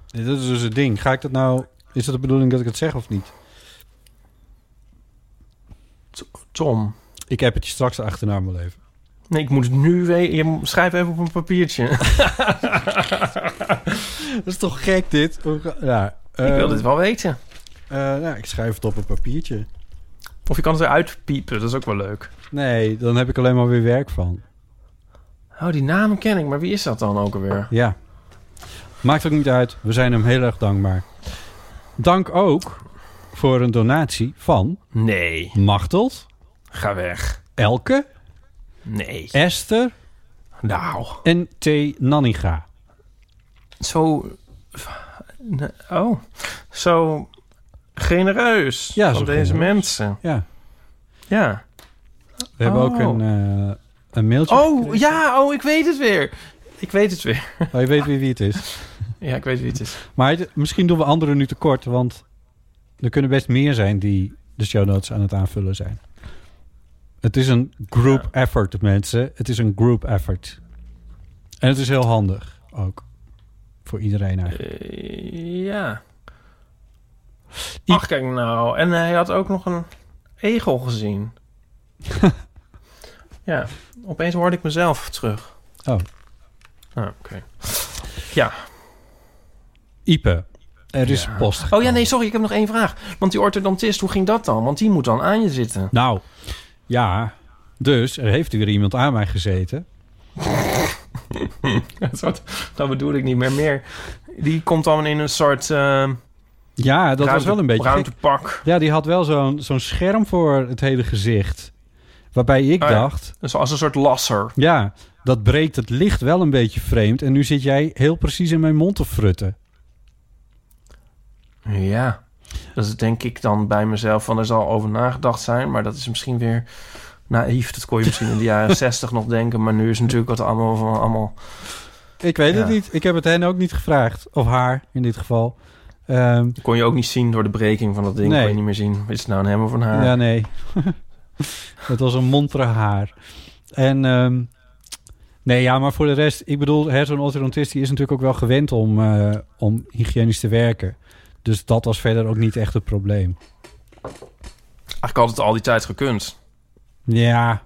Dat is dus het ding. Ga ik dat nou... Is het de bedoeling dat ik het zeg of niet? Tom. Ik heb het je straks de achternaam wel even. Nee, ik moet het nu weten. Schrijf even op een papiertje. [laughs] Dat is toch gek dit? Ja, ik wil eh, dit wel weten. eh, nou, ik schrijf het op een papiertje. Of je kan het eruit piepen, dat is ook wel leuk. Nee, dan heb ik alleen maar weer werk van. Oh, die naam ken ik, maar wie is dat dan ook alweer? Ja. Maakt ook niet uit. We zijn hem heel erg dankbaar. Dank ook voor een donatie van Nee, Machteld, ga weg. Elke, Nee. Esther Nou, en T. Nanninga. zo... Oh, zo genereus Ja, van zo deze genereus. mensen. Ja. Ja. We hebben ook Oh. een, eh, een mailtje. Oh, gekregen. ja, oh, ik weet het weer. Ik weet het weer. Oh, je weet wie, wie het is. [laughs] Ja, ik weet wie het is. Maar het- misschien doen we anderen nu tekort, want er kunnen best meer zijn die de show notes aan het aanvullen zijn. Het is een group effort, mensen. Het is een group effort. En het is heel handig ook. Voor iedereen eigenlijk. Eh, ja. I- Ach, kijk nou. En hij had ook nog een egel gezien. [laughs] ja, opeens hoorde ik mezelf terug. Oh. Ah, oké. Ja. Ipe, er is Ja. post. Oh ja, nee, sorry, ik heb nog één vraag. Want die orthodontist, hoe ging dat dan? Want die moet dan aan je zitten. Nou, ja. Dus er heeft weer iemand aan mij gezeten. [laughs] dat, dat bedoel ik niet meer. meer. Die komt dan in een soort uh, Ja, dat was wel een beetje ruimtepak. Ja, die had wel zo'n zo'n scherm voor het hele gezicht. Waarbij ik Oh ja. dacht... Dus als een soort lasser. Ja, dat breekt het licht wel een beetje vreemd. En nu zit jij heel precies in mijn mond te frutten. Ja. Dat is denk ik dan bij mezelf van er zal over nagedacht zijn. Maar dat is misschien weer naïef. Dat kon je misschien in de jaren [laughs] zestig nog denken. Maar nu is natuurlijk wat allemaal van allemaal... Ik weet het niet. Ik heb het hen ook niet gevraagd. Of haar, in dit geval. Ehm, kon je ook niet zien door de breking van dat ding. Nee. Kon je niet meer zien. Is het nou een hem of een haar? Ja, nee. [laughs] het was een montere haar. En... ehm, nee, ja, maar voor de rest... Ik bedoel, zo'n orthodontist die is natuurlijk ook wel gewend om, eh, om hygiënisch te werken. Dus dat was verder ook niet echt het probleem. Eigenlijk had het al die tijd gekund. Ja,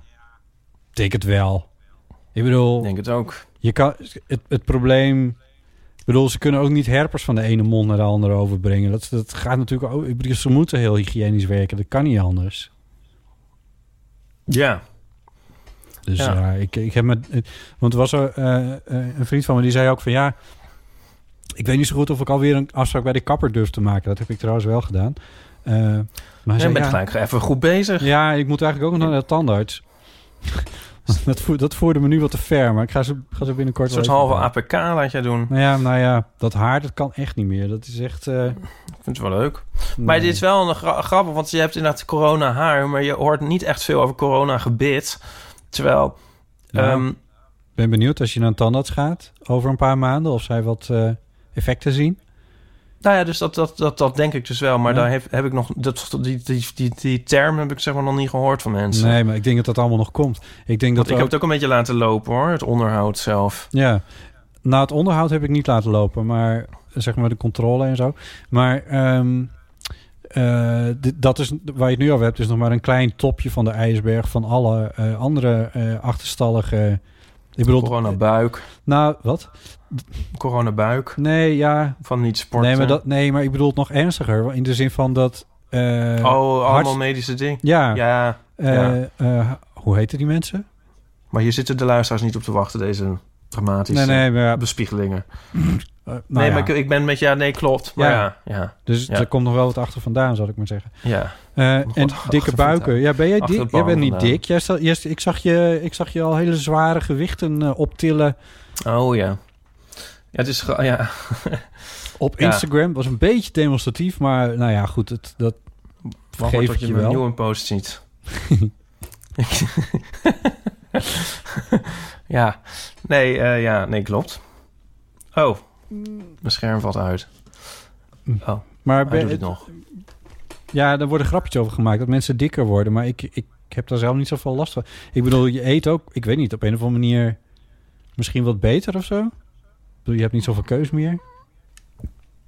ik denk het wel. Ik bedoel... Ik denk het ook. Je kan, het, het probleem... Ik bedoel, ze kunnen ook niet herpers van de ene mond naar de andere overbrengen. Dat, dat gaat natuurlijk ook... ik bedoel, Ze moeten heel hygiënisch werken. Dat kan niet anders. Ja. Dus Ja. ik, ik heb met... Want er was er, eh, eh, een vriend van me die zei ook van... Ja, ik weet niet zo goed of ik alweer een afspraak bij de kapper durf te maken. Dat heb ik trouwens wel gedaan. Eh, maar hij Je bent ja, gelijk even goed bezig. ja, ik moet eigenlijk ook nog naar de tandarts. [laughs] dat, voer, dat voerde me nu wat te ver, maar ik ga ze, ga ze binnenkort Een soort halve doen. APK laat jij doen. Nou ja, nou ja, dat haar, dat kan echt niet meer. Dat is echt... eh, Ik vind het wel leuk. Maar dit is wel een gra- grappig, want je hebt inderdaad corona haar, maar je hoort niet echt veel over corona gebit. Terwijl, Nou, ehm, Ik ben benieuwd als je naar een tandarts gaat over een paar maanden... of zij wat eh, effecten zien. nou ja, dus dat, dat, dat, dat denk ik dus wel. Maar Ja. daar heb, heb ik nog, dat, die, die, die, die term heb ik zeg maar nog niet gehoord van mensen. Nee, maar ik denk dat dat allemaal nog komt. Ik denk Want dat ik ook- heb het ook een beetje laten lopen hoor, het onderhoud zelf. Ja, nou het onderhoud heb ik niet laten lopen, maar zeg maar de controle en zo. Maar dit- dat is waar je het nu over hebt, is nog maar een klein topje van de ijsberg van alle eh, andere eh, achterstallige. Ik bedoel, Coronabuik. nou wat? Coronabuik. Nee, ja, Van niet sporten. nee, maar dat, nee, maar ik bedoel het nog ernstiger, in de zin van dat. eh, oh, allemaal medische dingen. ja, Ja, eh, ja. eh, hoe heten die mensen? maar hier zitten de luisteraars niet op te wachten, deze dramatische Nee, nee, maar, ja, bespiegelingen. [clears throat] eh, nou nee, ja. maar ik, ik ben met ja, nee, klopt. Maar Ja. ja, ja, Dus ja. er komt nog wel wat achter vandaan, zal ik maar zeggen. ja. Eh, en dikke buiken. Ja, ben jij dik? Jij bent niet vandaan. dik. Jij jij, ik, zag je, ik zag je al hele zware gewichten eh, optillen Oh ja. Ja, het is... Ja. [laughs] op Ja. Instagram. was een beetje demonstratief, maar nou ja, goed. Het, dat Wacht vergeef ik je je mijn wel. nieuwe post ziet. [laughs] [laughs] [laughs] ja. Nee, eh, ja, nee, klopt. Oh, mijn scherm valt uit. Oh, Maar ben- doet het nog. ja, daar worden grapjes over gemaakt dat mensen dikker worden. Maar ik, ik heb daar zelf niet zoveel last van. Ik bedoel, je eet ook, ik weet niet, op een of andere manier misschien wat beter of zo. Ik bedoel, je hebt niet zoveel keus meer.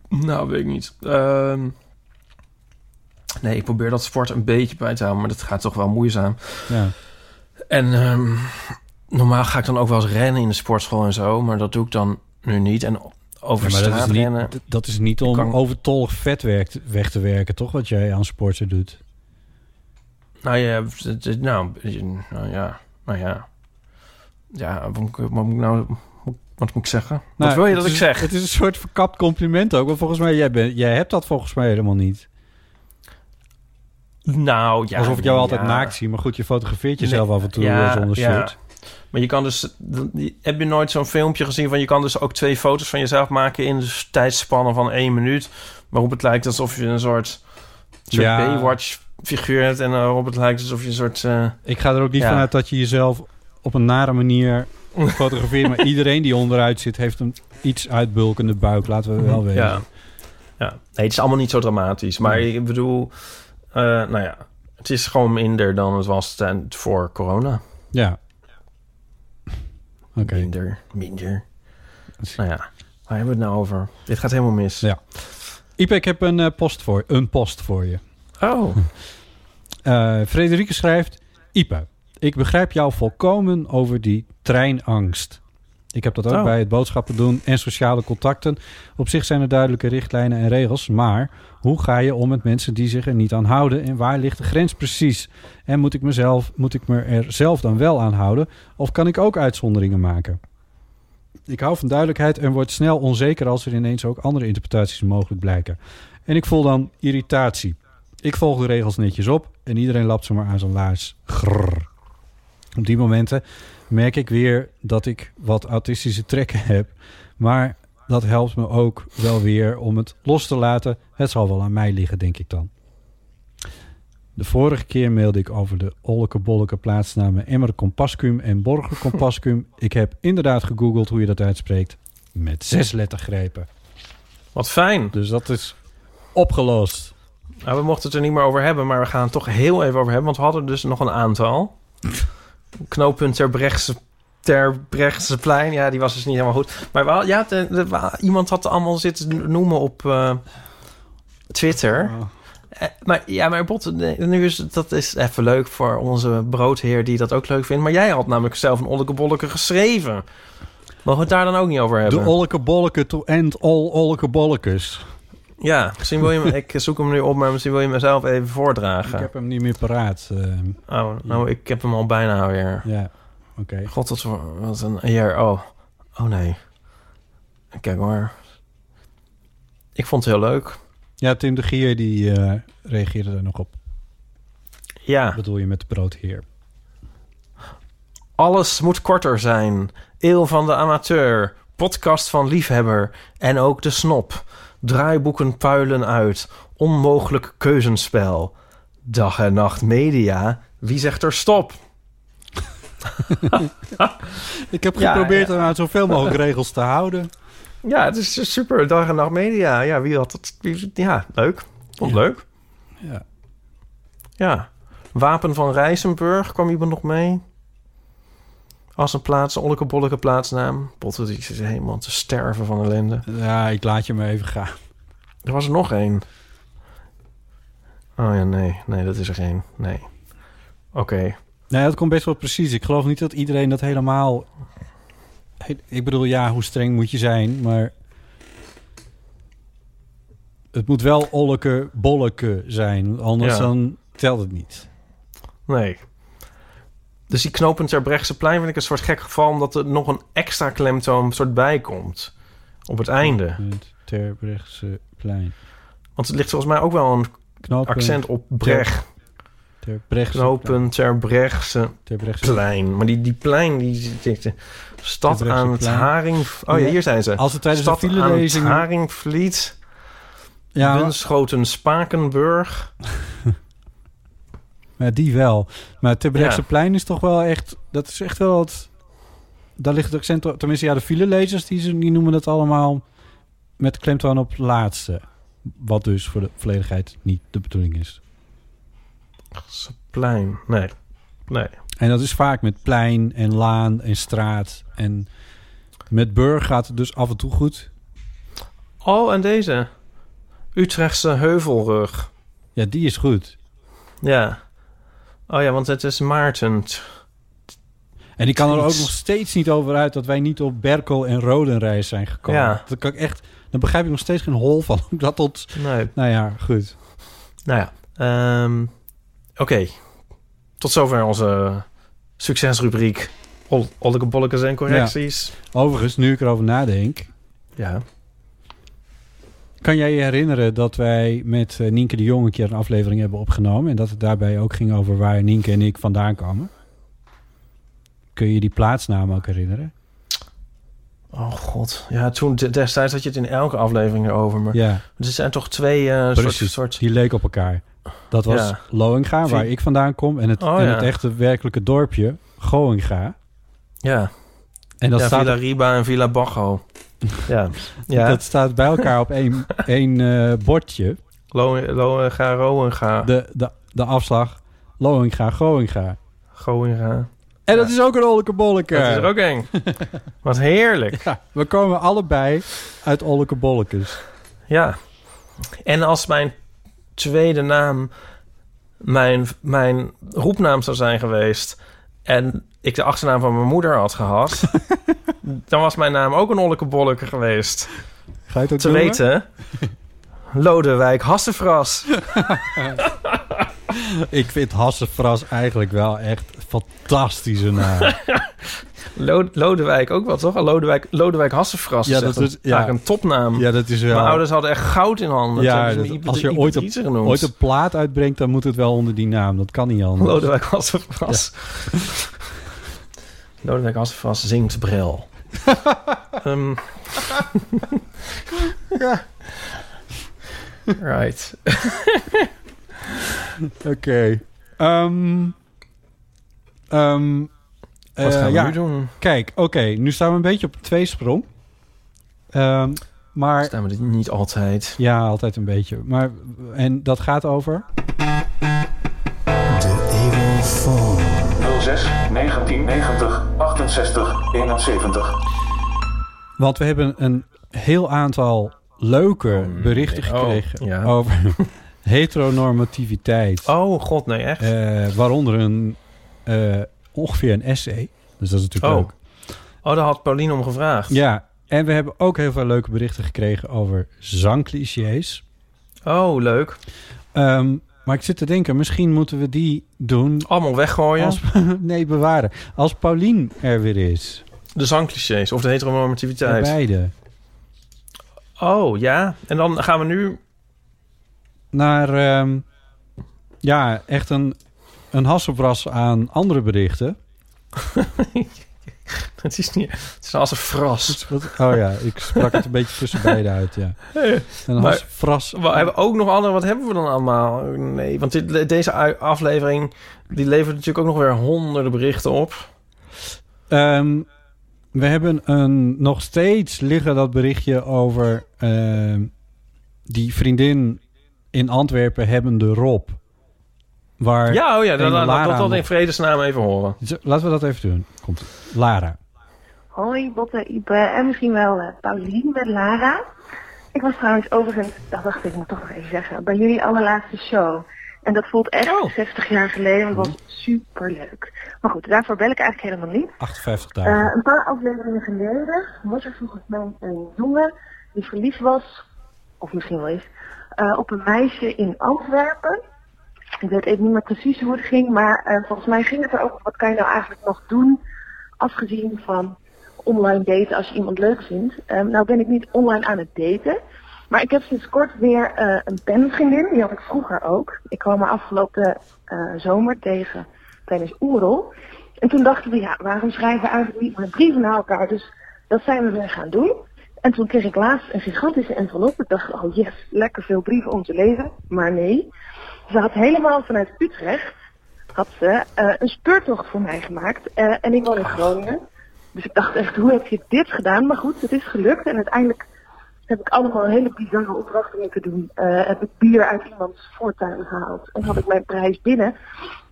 Nou, weet ik niet. Ehm, nee, ik probeer dat sport een beetje bij te houden, maar dat gaat toch wel moeizaam. Ja. En ehm, normaal ga ik dan ook wel eens rennen in de sportschool en zo, maar dat doe ik dan nu niet. En over Ja, maar dat is, rennen... niet, dat is niet om kan- overtollig vet werk, weg te werken, toch? Wat jij aan sporten doet. Nou ja, nou, nou ja, nou ja. Ja, wat moet, ik- wat moet ik nou... Wat moet ik zeggen? Nou, wat wil je dat ik zeg? Het is een soort verkapt compliment ook. Want volgens mij, jij, bent, jij hebt dat volgens mij helemaal niet. Nou ja. Alsof ik jou altijd ja. naakt zie. Maar goed, je fotografeert Nee, jezelf af en toe ja, eh, zonder shirt. Maar je kan dus... Heb je nooit zo'n filmpje gezien van... Je kan dus ook twee foto's van jezelf maken... in de tijdspannen van één minuut. Waarop het lijkt alsof je een soort... soort Ja. Baywatch-figuur hebt. En waarop het lijkt alsof je een soort... eh, Ik ga er ook niet Ja. vanuit dat je jezelf op een nare manier fotografeert. maar [laughs] iedereen die onderuit zit, heeft een iets uitbulkende buik. Laten we wel weten. Ja. ja. Nee, het is allemaal niet zo dramatisch. Maar ik bedoel... eh, nou ja... Het is gewoon minder dan het was ten- voor corona. Ja. Oké. Minder, minder. Nou ja, waar hebben we het nou over? Dit gaat helemaal mis. Ja. Ipe, ik heb een, eh, post voor, een post voor je. Oh, [laughs] Eh Frederike schrijft... Ipe, ik begrijp jou volkomen over die treinangst. Ik heb dat ook Oh. bij het boodschappen doen en sociale contacten. Op zich zijn er duidelijke richtlijnen en regels. Maar hoe ga je om met mensen die zich er niet aan houden? En waar ligt de grens precies? En moet ik, mezelf, moet ik me er zelf dan wel aan houden? Of kan ik ook uitzonderingen maken? Ik hou van duidelijkheid en word snel onzeker als er ineens ook andere interpretaties mogelijk blijken. En ik voel dan irritatie. Ik volg de regels netjes op en iedereen lapt ze maar aan zijn laars. Grrr. Op die momenten merk ik weer dat ik wat autistische trekken heb. Maar dat helpt me ook wel weer om het los te laten. Het zal wel aan mij liggen, denk ik dan. De vorige keer mailde ik over de Olleke Bolleke plaatsnamen Emmer Compascum en Borger Compascum. [laughs] ik heb inderdaad gegoogeld hoe je dat uitspreekt. Met zes lettergrepen. wat fijn. Dus dat is opgelost. Nou, we mochten het er niet meer over hebben, maar we gaan het toch heel even over hebben. Want we hadden dus nog een aantal. [laughs] Knooppunt ter Brechtse, ter. Ja, die was dus niet helemaal goed. Maar wel, ja, de- de- iemand had allemaal zitten noemen op eh, Twitter. Eh, maar ja, maar Bot, nu is dat is even leuk voor onze broodheer die dat ook leuk vindt. Maar jij had namelijk zelf een olleke bolleke geschreven. Mogen we het daar dan ook niet over hebben? De Olleke Bolleke to end all Olleke Bollekes. Ja, misschien wil je [laughs] ik zoek hem nu op, maar misschien wil je mezelf even Ik voordragen. heb hem niet meer paraat. eh, Oh, nou, ik heb hem al bijna weer. ja, oké. God, wat, een eer. Oh, oh nee. Kijk hoor. Ik vond het heel leuk. Ja, Tim de Gier die eh, reageerde er nog op. Ja, Wat bedoel je met de broodheer? alles moet korter zijn. Eeuw van de amateur. Podcast van liefhebber. En ook de snop. Draaiboeken puilen uit. Onmogelijk keuzenspel. Dag en nacht media. Wie zegt er stop? [laughs] Ik heb Ja, geprobeerd ja. aan zoveel mogelijk [laughs] regels te houden. Ja, het is super. Dag en nacht media. Ja, wie had het? Ja, leuk. Vond het leuk. Ja. Ja. Wapen van Rijsenburg, kwam iemand nog mee? Als een plaats, een olleke bolleke plaatsnaam. Potten, die zit helemaal te sterven van ellende. ja, ik laat je maar even gaan. Er was er nog één. Oh ja, nee. Nee, dat is er geen. Nee. Oké. Nee, dat komt best wel precies. Ik geloof niet dat iedereen dat helemaal... Ik bedoel, ja, hoe streng moet je zijn, maar... Het moet wel olleke bolleke zijn, anders Ja. dan telt het niet. Nee. Dus die knooppunt ter Brechtseplein vind ik een soort gek geval... omdat er nog een extra klemtoon soort bij komt. Op het einde. Punt Terbrechtse plein. Want het ligt volgens mij ook wel een Knooppunt accent op Brecht. Terbrechtse Knooppunt ter Brechtseplein. plein. Maar die, die plein, die, die, die- stad aan het Haring... Oh ja, hier zijn ze. Als het tijdens stad de aan het. Haringvliet. Ja, Winschoten Spakenburg. [laughs] maar die wel. Maar Terbrechtse plein is toch wel echt... Dat is echt wel het... daar ligt het accent... op- Tenminste, ja, de filelezers die, ze- die noemen het allemaal met klemtoon op laatste. Wat dus voor de volledigheid niet de bedoeling is. Plein. Nee. Nee. En dat is vaak met plein en laan en straat. En met burg gaat het dus af en toe goed. Oh, en deze. Utrechtse heuvelrug. Ja, die is goed. Ja. Oh ja, want het is Maarten. En die kan er ook nog steeds niet over uit dat wij niet op Berkel en Rodenreis zijn gekomen. Ja. Dat kan ik echt, dan begrijp ik nog steeds geen hol van dat tot. Nee. Nou ja, goed. Nou ja. ehm, Oké. Tot zover onze succesrubriek. Ol- Olleke bollekes en correcties. Overigens, nu ik erover nadenk, Ja. Kan jij je herinneren dat wij met eh, Nienke de Jong een keer een aflevering hebben opgenomen en dat het daarbij ook ging over waar Nienke en ik vandaan kwamen? Kun je die plaatsnaam ook herinneren? Oh god. Ja, toen de- destijds had je het in elke aflevering erover. Maar Ja, er zijn toch twee eh soort, precies. soort... Die leek op elkaar. Dat was Ja. Loinga, waar ik vandaan kom, en het, Oh, en ja. het echte werkelijke dorpje Goinga. Ja. En dat ja, staat Villa Riba en Villa Bacho. Ja. [laughs] Ja. Dat staat bij elkaar op één, [laughs] één eh, bordje. Lo, lo, ga, Roenga, De, de, de afslag Loinga, Goinga. Goinga. En dat is ook een ollekebolleke. Dat is er ook eng. [laughs] Wat heerlijk. Ja, we komen allebei uit ollekebollekes. Ja. En als mijn tweede naam mijn, mijn roepnaam zou zijn geweest... en ik de achternaam van mijn moeder had gehad... [laughs] dan was mijn naam ook een ollekebolleke geweest. Ga je het ook Te doen, weten... Lodewijk Hassefras. [laughs] Ik vind Hassefras eigenlijk wel echt een fantastische naam. [laughs] Lo- Lodewijk ook wel, toch? Lodewijk, Lodewijk Hassefras Ja, dat is- ja. vaak een topnaam. ja, dat is wel... Mijn ouders hadden echt goud in handen. Ja, dat- als je ooit ooit een plaat uitbrengt, dan moet het wel onder die naam. Dat kan niet anders. Lodewijk Hassefras. Lodewijk Hassefras zingt bril. [laughs] Ehm. Right. [laughs] Oké. Ehm, ehm, Wat eh, gaan we ja, nu doen? Kijk, oké, nu staan we een beetje op een tweesprong. Ehm, maar Staan we dit niet altijd? ja, altijd een beetje. Maar, en dat gaat over. 06 1990 68 71. Want we hebben een heel aantal leuke berichten nee. Oh, gekregen ja. over [laughs] heteronormativiteit. Oh, god, nee, echt? Eh, waaronder een, eh, ongeveer een essay. Dus dat is natuurlijk Oh. leuk. Oh, daar had Pauline om gevraagd. Ja, en we hebben ook heel veel leuke berichten gekregen over zangclichés. Oh, leuk. Ehm, maar ik zit te denken, misschien moeten we die doen Allemaal weggooien. als... [laughs] nee, bewaren. Als Paulien er weer is. De zangclichés of de heteronormativiteit. beide. Oh, ja. En dan gaan we nu... Naar, ehm, ja, echt een, een hasselbras aan andere berichten. [laughs] [laughs] Het is niet... Het is als een fras. Oh ja, ik sprak het een beetje tussen beide uit, ja. Een Maar-. We hebben ook nog andere... Wat hebben we dan allemaal? Nee, want dit, deze aflevering... die levert natuurlijk ook nog weer honderden berichten op. Ehm, we hebben een, nog steeds liggen dat berichtje over ehm, die vriendin in Antwerpen hebbende Rob. Waar, Ja, oh ja. Dan, Lara dat dat in vredesnaam even horen. Laten we dat even doen. Komt Lara. Hoi Botte, Ipe en misschien wel eh Paulien met Lara. Ik was trouwens overigens, dat dacht ik moet toch nog even zeggen, bij jullie allerlaatste show. En dat voelt echt Oh. 60 jaar geleden, het was super leuk. Maar goed, daarvoor bel ik eigenlijk helemaal niet. 58 Eh, dagen. een paar afleveringen geleden was er volgens mij een jongen die verliefd was, of misschien wel eens, eh, op een meisje in Antwerpen. Ik weet even niet meer precies hoe het ging, maar eh, volgens mij ging het er ook wat kan je nou eigenlijk nog doen, afgezien van online daten als je iemand leuk vindt. Ehm, nou ben ik niet online aan het daten, maar ik heb sinds kort weer eh, een penvriendin, die had ik vroeger ook. Ik kwam haar afgelopen eh, zomer tegen tijdens Oerol. En toen dachten we, ja, waarom schrijven we eigenlijk niet maar brieven naar elkaar? Dus dat zijn we weer gaan doen. En toen kreeg ik laatst een gigantische envelop. Ik dacht, oh yes, lekker veel brieven om te lezen. Maar nee, ze had helemaal vanuit Utrecht had ze, eh, een speurtocht voor mij gemaakt. Eh, en ik woon in Groningen. Dus ik dacht echt, hoe heb je dit gedaan? Maar goed, het is gelukt. En uiteindelijk heb ik allemaal hele bizarre opdrachten moeten doen. Eh, heb ik bier uit iemands voortuin gehaald. En had ik mijn prijs binnen.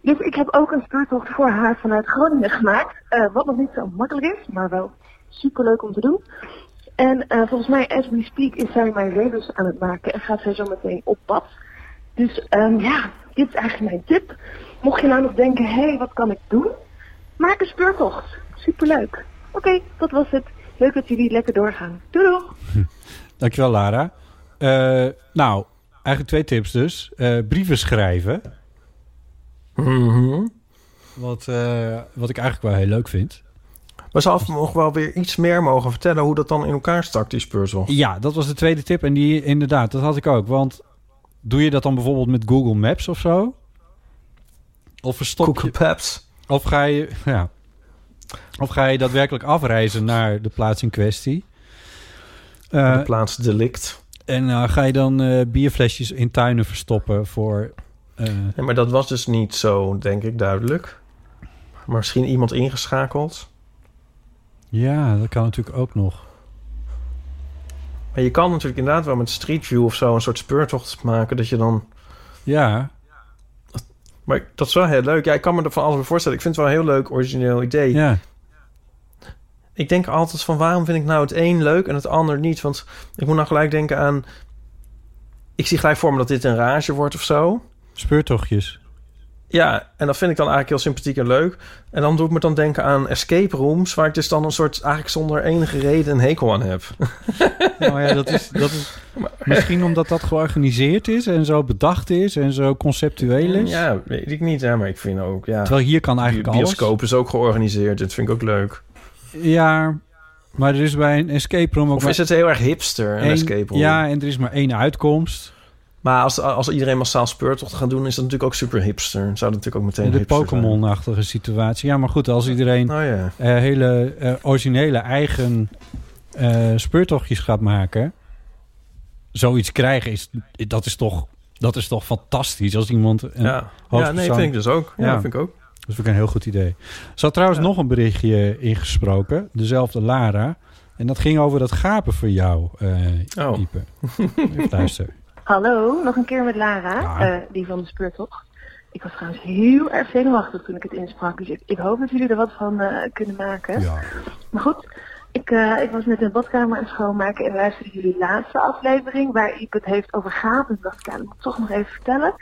Dus ik heb ook een speurtocht voor haar vanuit Groningen gemaakt. wat nog niet zo makkelijk is, maar wel super leuk om te doen. En volgens mij, as we speak, is zij mijn rebus aan het maken. En gaat zij zo meteen op pad. Dus ehm, ja, dit is eigenlijk mijn tip. Mocht je nou nog denken, hé, hey, wat kan ik doen? Maak een speurtocht. Superleuk. Oké, dat was het. Leuk dat jullie lekker doorgaan. Doei doeg! [laughs] Dankjewel, Lara. Eh, nou, eigenlijk twee tips dus. Eh, brieven schrijven. Mhm. Wat, eh, wat ik eigenlijk wel heel leuk vind. Maar af nog wel weer iets meer mogen vertellen hoe dat dan in elkaar stak, die speurtocht. Ja, dat was de tweede tip. En die inderdaad, dat had ik ook. Want doe je dat dan bijvoorbeeld met Google Maps of zo? Of verstop Google je... Maps. Of ga je... Ja. Of ga je daadwerkelijk afreizen naar de plaats in kwestie? Eh, de plaats delict. en eh, ga je dan eh, bierflesjes in tuinen verstoppen voor... eh, Ja, maar dat was dus niet zo, denk ik, duidelijk. Maar misschien iemand ingeschakeld. ja, dat kan natuurlijk ook nog. Maar je kan natuurlijk inderdaad wel met Street View of zo een soort speurtocht maken. Dat je dan. Ja, Maar dat is wel heel leuk. Ja, ik kan me er van alles bij voorstellen. Ik vind het wel een heel leuk origineel idee. ja. Ik denk altijd van waarom vind ik nou het een leuk en het ander niet? Want ik moet nou gelijk denken aan. Ik zie gelijk voor me dat dit een rage wordt of zo. Speurtochtjes. Ja, en dat vind ik dan eigenlijk heel sympathiek en leuk. En dan doe ik me dan denken aan escape rooms, waar ik dus dan een soort eigenlijk zonder enige reden een hekel aan heb. [laughs] Nou ja, dat is, dat is misschien omdat dat georganiseerd is en zo bedacht is en zo conceptueel is. Ja, weet ik niet, hè, maar ik vind ook, ja. Terwijl hier kan eigenlijk alles. bioscoop is ook georganiseerd. Dat vind ik ook leuk. Ja, maar er is bij een escape room ook Of maar is het heel erg hipster, een escape room? Ja, en er is maar één uitkomst. Maar als, als iedereen massaal speurtocht gaat doen, is dat natuurlijk ook super hipster. Zou dat natuurlijk ook meteen de. Pokémon-achtige situatie. Ja, maar goed, als iedereen Oh eh, hele eh, originele eigen eh, speurtochtjes gaat maken, zoiets krijgen, is, dat, is toch, dat is toch fantastisch als iemand een Ja. ja, nee, vind ik dus ook. Ja, Ja. vind ik ook. Dat vind ik een heel goed idee. Er zat trouwens nog een berichtje ingesproken. Dezelfde Lara. En dat ging over dat gapen voor jou, eh Oh. Ipe. Even luisteren. [laughs] Hallo, nog een keer met Lara, Ja. eh, die van de speurtocht. Ik was trouwens heel erg zenuwachtig toen ik het insprak, dus ik, ik hoop dat jullie er wat van eh, kunnen maken. Ja. Maar goed, ik, eh, ik was net in de badkamer aan het schoonmaken en luisterde jullie laatste aflevering waar Iep het heeft over gapen. En dacht ik, ja, dat moet ik toch nog even vertellen.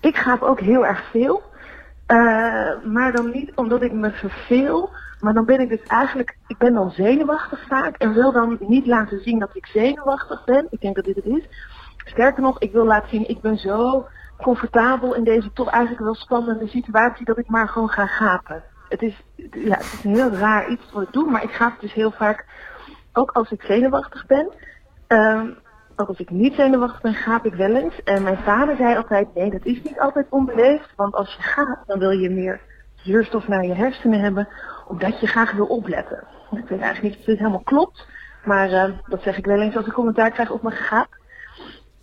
Ik gaap ook heel erg veel. Maar dan niet omdat ik me verveel, maar dan ben ik dus eigenlijk, ik ben dan zenuwachtig vaak en wil dan niet laten zien dat ik zenuwachtig ben. Ik denk dat dit het is. Sterker nog, ik wil laten zien, ik ben zo comfortabel in deze toch eigenlijk wel spannende situatie dat ik maar gewoon ga gapen. Het is, ja, het is een heel raar iets wat ik doe, maar ik gaap dus heel vaak, ook als ik zenuwachtig ben. Ehm, ook als ik niet zenuwachtig ben, gaap ik wel eens. En mijn vader zei altijd, nee, dat is niet altijd onbeleefd. Want als je gaat, dan wil je meer zuurstof naar je hersenen hebben, omdat je graag wil opletten. Ik weet eigenlijk niet of dit helemaal klopt, maar eh, dat zeg ik wel eens als ik commentaar krijg op mijn gaap.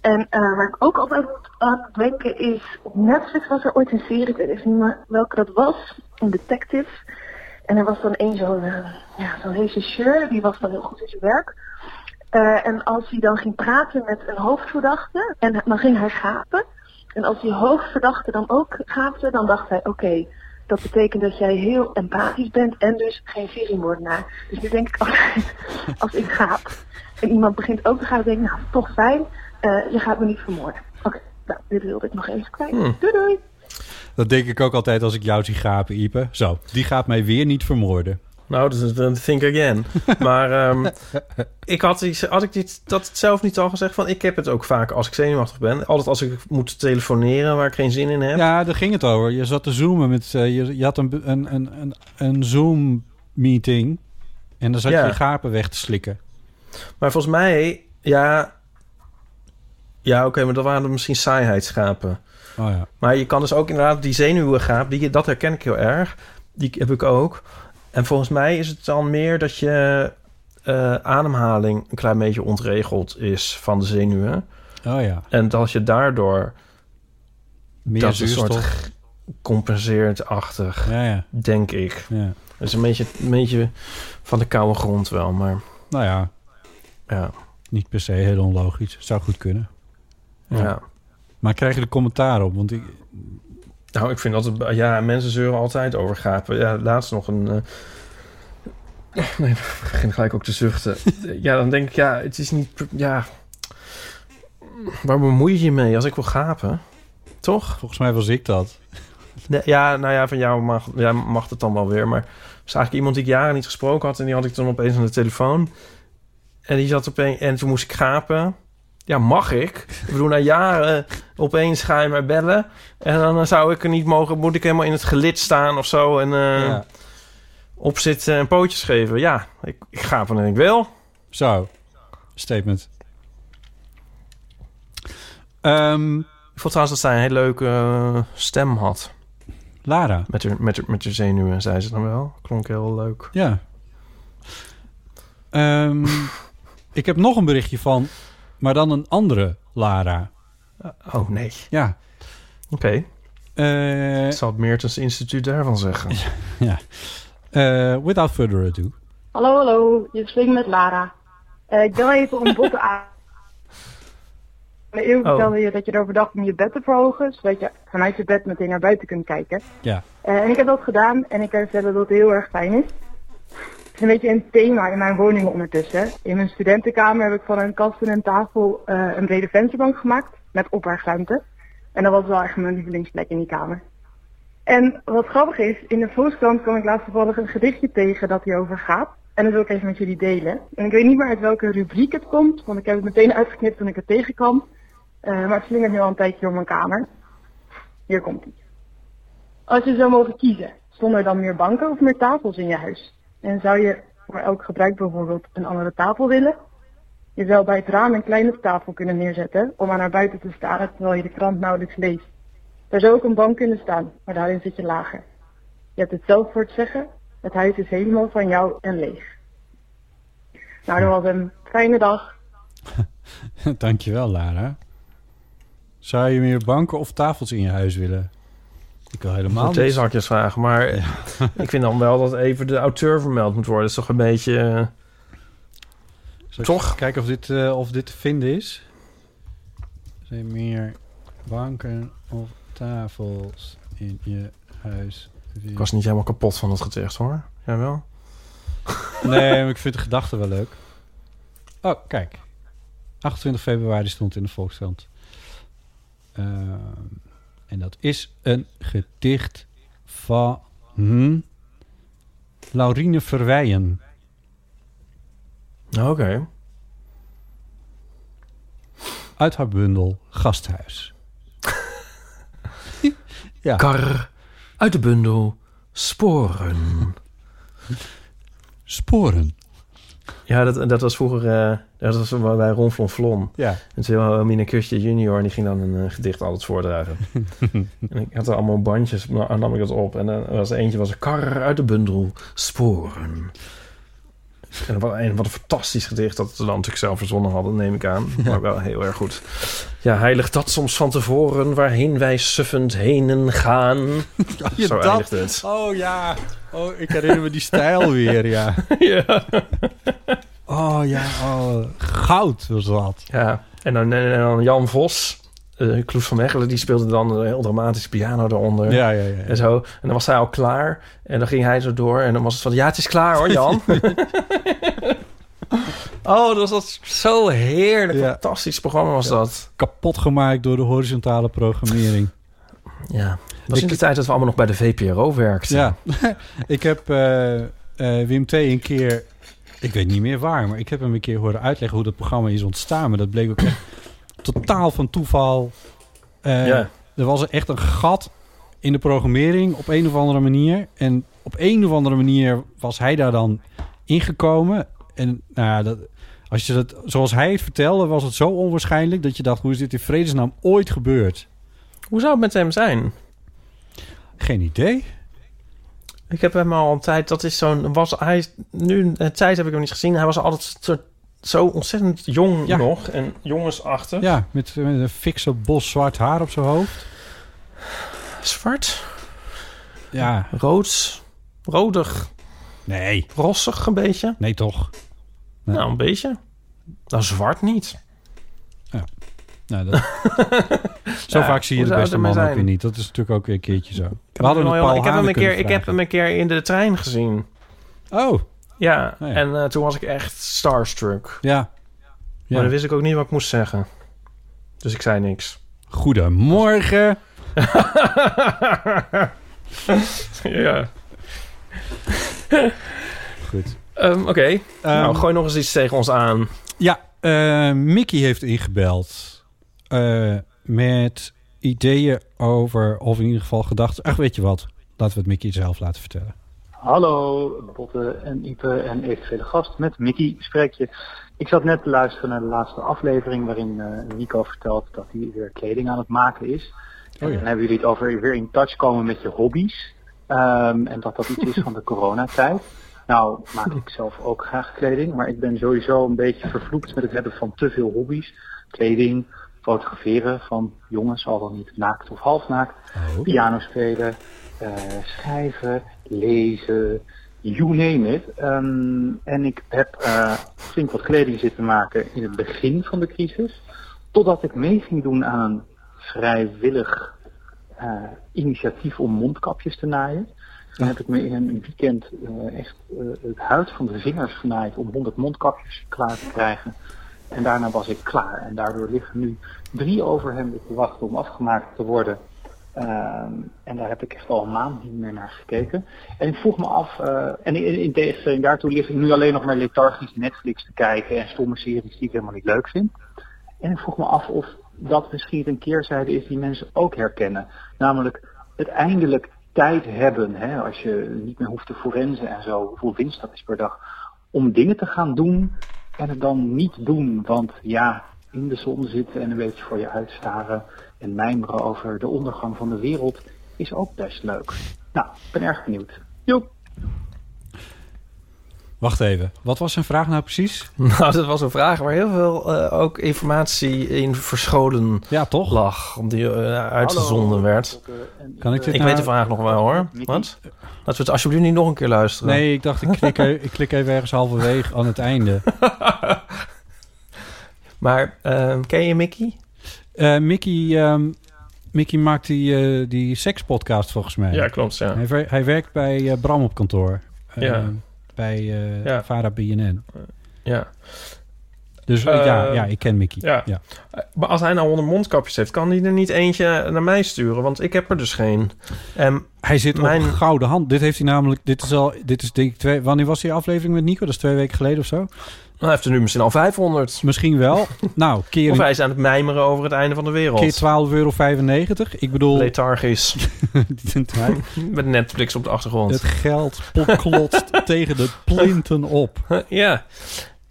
En eh, waar ik ook altijd aan het denken is, op Netflix was er ooit een serie, ik weet niet meer welke dat was, een detective. En er was dan een zo'n eh, ja, zo'n regisseur, die was dan heel goed in zijn werk. Eh, en als hij dan ging praten met een hoofdverdachte, en dan ging hij gapen. En als die hoofdverdachte dan ook gaapte, dan dacht hij, oké, dat betekent dat jij heel empathisch bent en dus geen seriemoordenaar. Dus nu denk ik als [laughs] ik gaap en iemand begint ook te gaan, denk ik, nou, toch fijn, eh, je gaat me niet vermoorden. Oké, nou, dit wilde ik nog even kwijt. Hmm. Doei doei! Dat denk ik ook altijd als ik jou zie gapen, Ipe. Zo, die gaat mij weer niet vermoorden. Nou, dat is een think again. [laughs] maar ehm, ik had, iets, had ik dit, dat zelf niet al gezegd van... ik heb het ook vaak als ik zenuwachtig ben. Altijd als ik moet telefoneren waar ik geen zin in heb. Ja, daar ging het over. Je zat te zoomen met... eh, je, je had een, een, een, een, een Zoom-meeting. En dan zat Ja. je gapen weg te slikken. Maar volgens mij, ja... Ja, oké, maar dat waren misschien saaiheidsgapen. Oh ja. Maar je kan dus ook inderdaad die zenuwengaap... Die, dat herken ik heel erg. Die heb ik ook. En volgens mij is het dan meer dat je... eh, ademhaling een klein beetje ontregeld is van de zenuwen. Oh ja. En dat je daardoor Meer dat is een soort compenseert-achtig, Ja, ja. denk ik. ja. Dat is een beetje, een beetje van de koude grond wel, maar Nou ja, ja. niet per se heel onlogisch. Zou goed kunnen. Ja. Maar krijg je er commentaar op? Want ik, Nou, ik vind dat... Het, ja, mensen zeuren altijd over gapen. Ja, laatst nog een... eh, [laughs] nee, ik begin gelijk ook te zuchten. [laughs] ja, dan denk ik, ja, het is niet... Ja, waar bemoei je je mee als ik wil gapen? Toch? volgens mij was ik dat. Nee, ja, nou ja, van jou mag, ja, mag het dan wel weer. Maar was eigenlijk iemand die ik jaren niet gesproken had... en die had ik dan opeens aan de telefoon. En die zat opeens... En toen moest ik gapen. Ja, mag ik? Ik bedoel, na jaren opeens ga je mij bellen... en dan zou ik er niet mogen... moet ik helemaal in het gelid staan of zo... en eh, Ja. opzitten en pootjes geven. Ja, ik, ik gaap wanneer ik wil. Zo, statement. Ehm, Ik vond trouwens dat zij een hele leuke eh, stem had. Lara. Met haar, met, haar, met haar zenuwen, zei ze dan wel. Klonk heel leuk. Ja. Ehm, ik heb nog een berichtje van, maar dan een andere Lara. Oh, nee. Ja. Oké. Eh, Ik zal het Meertens Instituut daarvan zeggen. [laughs] ja. Eh, without further ado. Hallo, hallo. Je spreekt met Lara. Eh, ik bel even om botten aan. Oh. vertelde je dat je erover dacht om je bed te verhogen, zodat je vanuit je bed meteen naar buiten kunt kijken. Ja. Eh, en ik heb dat gedaan en ik kan vertellen dat het heel erg fijn is. Is een beetje een thema in mijn woning ondertussen. In mijn studentenkamer heb ik van een kast en een tafel eh, een brede vensterbank gemaakt met opbergruimte. En dat was wel echt mijn lievelingsplek in die kamer. En wat grappig is, in de Volkskrant kwam ik laatst toevallig een gedichtje tegen dat hierover gaat. En dat wil ik even met jullie delen. En ik weet niet meer uit welke rubriek het komt, want ik heb het meteen uitgeknipt toen ik het tegenkwam. Eh, maar het slingert nu al een tijdje door mijn kamer. Hier komt ie. Als je zou mogen kiezen, stonden er dan meer banken of meer tafels in je huis? En zou je voor elk gebruik bijvoorbeeld een andere tafel willen? Je zou bij het raam een kleine tafel kunnen neerzetten om aan naar buiten te staren terwijl je de krant nauwelijks leest. Er zou ook een bank kunnen staan, maar daarin zit je lager. Je hebt het zelf voor het zeggen. Het huis is helemaal van jou en leeg. Nou, dat was een fijne dag. [laughs] Dankjewel, Lara. Zou je meer banken of tafels in je huis willen? Ik wil helemaal niet. deze hakjes vragen. Maar [laughs] ik vind dan wel dat even de auteur vermeld moet worden. Dat is toch een beetje... eh, Zal Toch? Kijken of dit, eh, of dit te vinden is. Zijn er meer banken of tafels in je huis? ik was niet helemaal kapot van het gedicht, hoor. Jij wel? [laughs] Nee, maar ik vind de gedachte wel leuk. Oh, kijk. 28 februari stond in de Volkskrant. Ehm, en dat is een gedicht van hm, Laurine Verweijen. Oké. Uit haar bundel Gasthuis. [laughs] ja. Kar uit de bundel Sporen. Sporen. Ja, dat, dat was vroeger... eh, dat was bij Ron Flon Flon. Ja. En toen Mine Kustje junior... en die ging dan een eh, gedicht altijd voordragen. [laughs] en ik had er allemaal bandjes, maar dan nam ik dat op. En dan was er eentje was een kar uit de bundel Sporen. En wat een, wat een fantastisch gedicht dat ze dan natuurlijk zelf verzonnen hadden, neem ik aan. Maar wel heel erg goed. Ja, heilig dat soms van tevoren, waarheen wij suffend henen gaan. [laughs] Ja, Zo dat- eindigt het. Oh ja. Oh, ik herinner me die stijl weer, ja. [laughs] ja. Oh ja, oh, goud was dat. Ja, en dan, en dan Jan Vos, uh, Kloes van Mechelen, die speelde dan een heel dramatische piano eronder. Ja, ja, ja. En zo. En dan was hij al klaar. En dan ging hij zo door. En dan was het van, ja, het is klaar hoor, Jan. [laughs] [laughs] oh, dat was zo heerlijk. Ja. Fantastisch programma was dat. Kapot gemaakt door de horizontale programmering. Ja. Dat was in de tijd dat we allemaal nog bij de VPRO werkten. Ja, [laughs] ik heb eh, Wim T. een keer, ik weet niet meer waar, maar ik heb hem een keer horen uitleggen hoe dat programma is ontstaan. Maar dat bleek ook echt totaal van toeval. Ja. Er was echt een gat in de programmering op een of andere manier. En op een of andere manier was hij daar dan ingekomen. En nou ja, dat, als je dat, zoals hij het vertelde, was het zo onwaarschijnlijk dat je dacht: hoe is dit in vredesnaam ooit gebeurd? Hoe zou het met hem zijn? Geen idee. Ik heb hem al een tijd, dat is zo'n, was hij, nu een tijd heb ik hem niet gezien. Hij was altijd zo, zo ontzettend jong Ja. nog en jongensachtig. Ja, met, met een fikse bos zwart haar op zijn hoofd. Zwart? Ja, Roods, rodig, nee. rossig een beetje. Nee, toch? Nee. Nou, een beetje. Nou, zwart niet. Nou, dat... [laughs] zo Ja, vaak zie je de beste man ook weer niet. Dat is natuurlijk ook weer een keertje zo. Ik We heb, hadden Paul ik heb hem een keer, ik heb hem een keer in de trein gezien. Oh, Ja, Oh ja. en eh, toen was ik echt starstruck. ja. Maar ja. dan wist ik ook niet wat ik moest zeggen. Dus ik zei niks. Goedemorgen. [laughs] ja. Goed. Ehm, Oké, Ehm, nou gooi nog eens iets tegen ons aan. Ja, eh, Mickey heeft ingebeld eh, met ideeën over, of in ieder geval gedachten. Ach, weet je wat? Laten we het Mickey zelf laten vertellen. Hallo, Botte en Ipe en eventuele gast. Met Mickey spreek je. Ik zat net te luisteren naar de laatste aflevering waarin eh, Nico vertelt dat hij weer kleding aan het maken is. En Oh ja. dan hebben jullie het over weer in touch komen met je hobby's. Ehm, en dat dat iets is van de [laughs] coronatijd. Nou, maak ik zelf ook graag kleding, maar ik ben sowieso een beetje vervloekt met het hebben van te veel hobby's. Kleding, fotograferen van jongens, al dan niet naakt of halfnaakt. Oh. Piano spelen, schrijven, lezen, you name it. Ehm, en ik heb eh, flink wat kleding zitten maken in het begin van de crisis. Totdat ik mee ging doen aan een vrijwillig eh, initiatief om mondkapjes te naaien. Toen heb ik me in een weekend eh, echt eh, het huid van de vingers genaaid om 100 mondkapjes klaar te krijgen. En daarna was ik klaar. En daardoor liggen nu drie overhemden te wachten om afgemaakt te worden. Ehm, en daar heb ik echt al een maand niet meer naar gekeken. En ik vroeg me af, eh, en in, in daartoe lig ik nu alleen nog maar lethargisch Netflix te kijken en stomme series die ik helemaal niet leuk vind. En ik vroeg me af of dat misschien een keerzijde is die mensen ook herkennen. Namelijk het eindelijk tijd hebben, hè, als je niet meer hoeft te forensen en zo, hoeveel winst dat is per dag, om dingen te gaan doen en het dan niet doen. Want ja, in de zon zitten en een beetje voor je uitstaren en mijmeren over de ondergang van de wereld is ook best leuk. Nou, ik ben erg benieuwd. Joep. Wacht even. Wat was zijn vraag nou precies? [laughs] Nou, dat was een vraag waar heel veel eh, ook informatie in verscholen Ja, toch? lag. Om die eh, uitgezonden werd. Kan ik dit Ik nou- weet de vraag nog wel hoor. Wat? Laten we het alsjeblieft niet nog een keer luisteren. Nee, ik dacht ik klik, [laughs] e- ik klik even ergens halverwege aan het einde. [laughs] Maar eh, ken je Mickey? Eh, Mickey, ehm, Mickey maakt die, eh, die sekspodcast volgens mij. klopt. Ja. Hij, wer- hij werkt bij eh, Bram op kantoor. Ja. Bij eh Ja. Vara BNN. ja. Dus eh, ja, ja, ik ken Mickey. ja. Ja. Maar als hij nou honderd mondkapjes heeft, kan hij er niet eentje naar mij sturen? Want ik heb er dus geen. En Hij zit Mijn- op gouden hand. Dit heeft hij namelijk... Dit is al... Dit is denk ik twee... Wanneer was die aflevering met Nico? Dat is twee weken geleden of zo? hij heeft er nu misschien al 500. Misschien wel. [laughs] nou, keer, Of hij is aan het mijmeren over het einde van de wereld. keer 12,95 euro. Ik bedoel... Lethargisch. [laughs] [laughs] Met Netflix op de achtergrond. het geld klotst tegen de plinten op. Ja.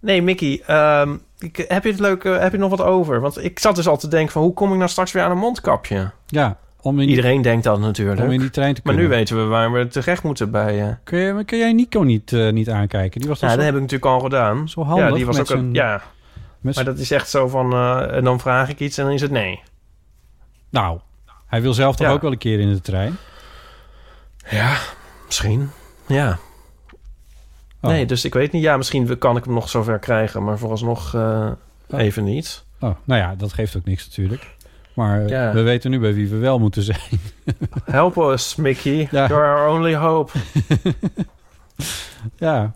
Nee, Mickey, ehm, ik, heb, je het leuk, eh, heb je nog wat over? Want ik zat dus al te denken van... hoe kom ik nou straks weer aan een mondkapje? Ja, om in, die, Iedereen denkt dat natuurlijk. om in die trein te maar kunnen. nu weten we waar we terecht moeten bij... eh Kun, je, kun jij Nico niet, eh, niet aankijken? Die was ja, dat heb ik natuurlijk al gedaan. zo handig ja, die was ook... een- ja, maar dat is echt zo van... en dan vraag ik iets en dan is het nee. Nou, hij wil zelf toch Ja. ook wel een keer in de trein? Ja, misschien. Ja. Oh. Nee, dus ik weet niet. Ja, misschien kan ik hem nog zover krijgen, maar vooralsnog eh Oh. even niet. Oh, nou ja, dat geeft ook niks natuurlijk. Maar Ja. we weten nu bij wie we wel moeten zijn. [laughs] Help us, Mickey. Ja. You're our only hope. [laughs] Ja.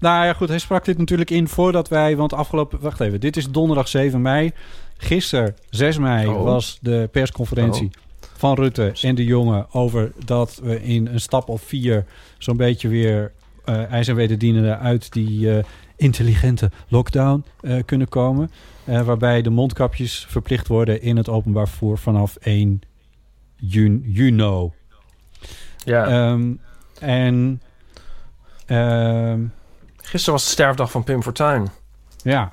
Nou ja, goed. Hij sprak dit natuurlijk in voordat wij... Want afgelopen... Wacht even. Dit is donderdag 7 mei. Gisteren, 6 mei, Oh. was de persconferentie van Rutte en de jongen... over dat we in een stap of vier zo'n beetje weer... eh ijs en wederdienende uit die eh, intelligente lockdown eh, kunnen komen. Eh, waarbij de mondkapjes verplicht worden in het openbaar vervoer vanaf 1 juni. juni. Ja. Ehm, en ehm, Gisteren was de sterfdag van Pim Fortuyn. ja,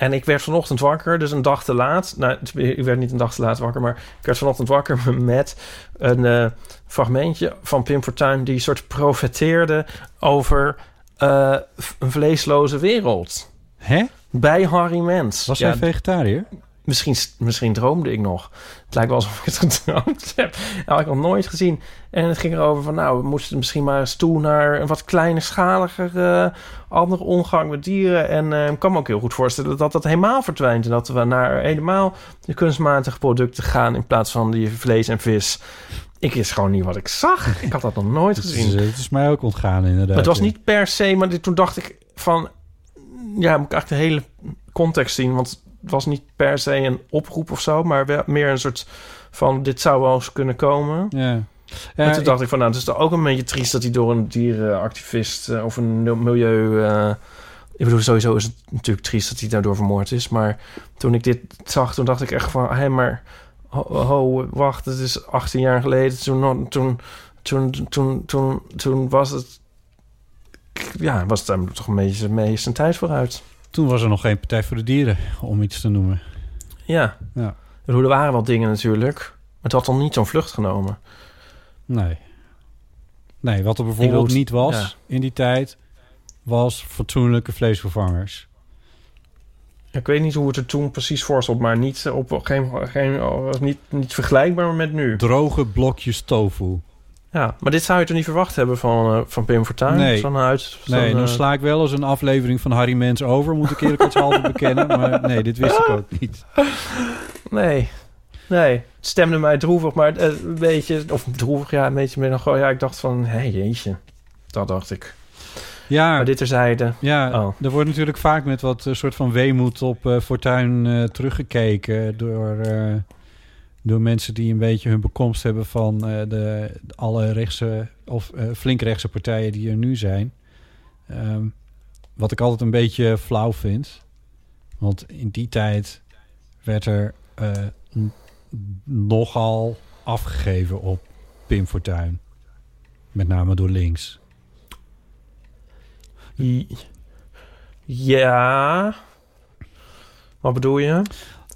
En ik werd vanochtend wakker, dus een dag te laat. Nou, ik werd niet een dag te laat wakker, maar ik werd vanochtend wakker [laughs] met een eh, fragmentje van Pim Fortuyn... die soort profeteerde over eh, een vleesloze wereld. hè? Bij Harry Mens. Was ja, hij vegetariër? Misschien, misschien droomde ik nog. Het lijkt wel alsof ik het [laughs] gedroomd heb. Dat had ik nog nooit gezien. En het ging erover van, nou, we moesten misschien maar eens toe naar een wat kleinschaliger uh, andere omgang met dieren. En uh, ik kan me ook heel goed voorstellen dat dat helemaal verdwijnt. En dat we naar helemaal de kunstmatige producten gaan in plaats van die vlees en vis. Ik is gewoon niet wat ik zag. Ik had dat nog nooit gezien. Het is, het is mij ook ontgaan, inderdaad. het was niet per se, maar dit, toen dacht ik van... Ja, moet ik eigenlijk de hele context zien. Want was niet per se een oproep of zo... maar wel meer een soort van... dit zou wel eens kunnen komen. Ja. Ja, en toen dacht ik van, nou, het is toch ook een beetje triest... dat hij door een dierenactivist uh, of een milieu... Uh, ik bedoel, sowieso is het natuurlijk triest dat hij daardoor vermoord is. Maar toen ik dit zag, toen dacht ik echt van... hé, hey, maar ho, ho, wacht, het is 18 jaar geleden. Toen, toen, toen, toen, toen, toen was het... Ja, was het toch een beetje mee zijn tijd vooruit. Toen was er nog geen Partij voor de Dieren, om iets te noemen. Ja. ja. Er waren wel dingen natuurlijk. Maar het had dan niet zo'n vlucht genomen. Nee. Nee, wat er bijvoorbeeld niet was ja. in die tijd... was fatsoenlijke vleesvervangers. Ik weet niet hoe het er toen precies voor stond, maar niet, op, geen, geen, niet, niet vergelijkbaar met nu. Droge blokjes tofu. Ja, maar dit zou je toch niet verwacht hebben van, uh, van Pim Fortuyn? Nee, uit, nee dan uh, sla ik wel eens een aflevering van Harry Mens over, moet ik eerlijkheidshalve bekennen. Maar nee, dit wist ik ook niet. [laughs] Nee, nee. Het stemde mij droevig, maar uh, een beetje, of droevig, ja, een beetje meer dan gewoon, ja, ik dacht van, hé, hey, jeetje. Dat dacht ik. Ja, maar dit terzijde. Ja, oh. er wordt natuurlijk vaak met wat uh, soort van weemoed op Fortuyn uh, teruggekeken door, door mensen die een beetje hun bekomst hebben van de, alle rechtse of flink rechtse partijen die er nu zijn. Um, wat ik altijd een beetje flauw vind. Want in die tijd werd er nogal afgegeven op Pim Fortuyn. Met name door links. Ja. Wat bedoel je?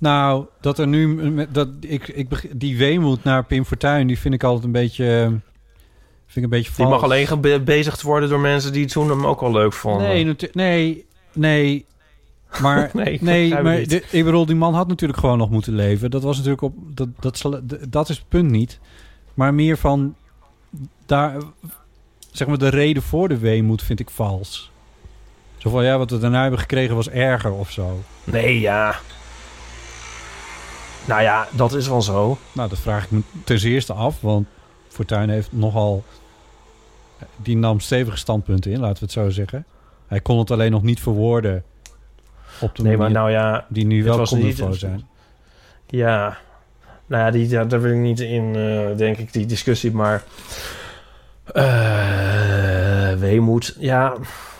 Nou, dat er nu... Dat ik, ik, die weemoed naar Pim Fortuyn... die vind ik altijd een beetje... Vind ik een beetje Die mag alleen gebezigd worden door mensen... die toen hem ook al leuk vonden. Nee, nee, nee. Maar, [laughs] nee, nee maar de, ik bedoel, die man had natuurlijk gewoon nog moeten leven. Dat was natuurlijk op... Dat, dat, dat is het punt niet. Maar meer van... Daar, zeg maar, de reden voor de weemoed vind ik vals. Zo van, ja, wat we daarna hebben gekregen was erger of zo. Nee, ja. Nou ja, dat is wel zo. Nou, dat vraag ik me ten eerste af, want Fortuyn heeft nogal... Die nam stevige standpunten in, laten we het zo zeggen. Hij kon het alleen nog niet verwoorden op de nee, maar nou ja, die nu wel conform zijn. Ja, nou ja, die, daar wil ik niet in, uh, denk ik, die discussie, maar... Uh, weemoed, ja,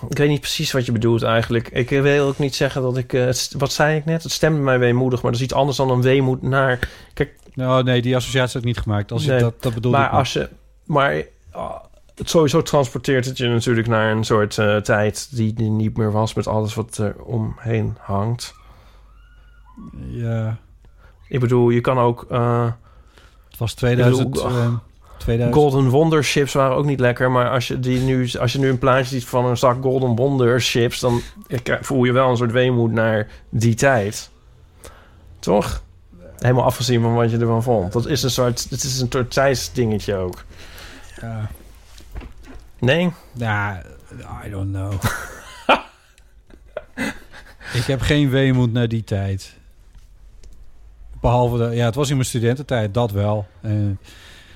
ik weet niet precies wat je bedoelt eigenlijk. Ik wil ook niet zeggen dat ik... Uh, wat zei ik net? Het stemde mij weemoedig, maar dat is iets anders dan een weemoed naar... Kijk, nou, nee, die associatie heb ik niet gemaakt. Als nee, je dat, dat bedoel maar als je... Maar uh, het sowieso transporteert het je natuurlijk naar een soort uh, tijd... Die, die niet meer was met alles wat er omheen hangt. Ja. Ik bedoel, je kan ook... het was 2000... Bedoel, 2000. Golden Wonder chips waren ook niet lekker. Maar als je, die nu, als je nu een plaatje ziet van een zak Golden Wonder chips... dan voel je wel een soort weemoed naar die tijd. Toch? Helemaal afgezien van wat je ervan vond. Dat is een soort, het is een soort tijdsdingetje ook. Ja. Nee? Ja, I don't know. [laughs] ik heb geen weemoed naar die tijd. Behalve, de, ja, het was in mijn studententijd, dat wel. Uh,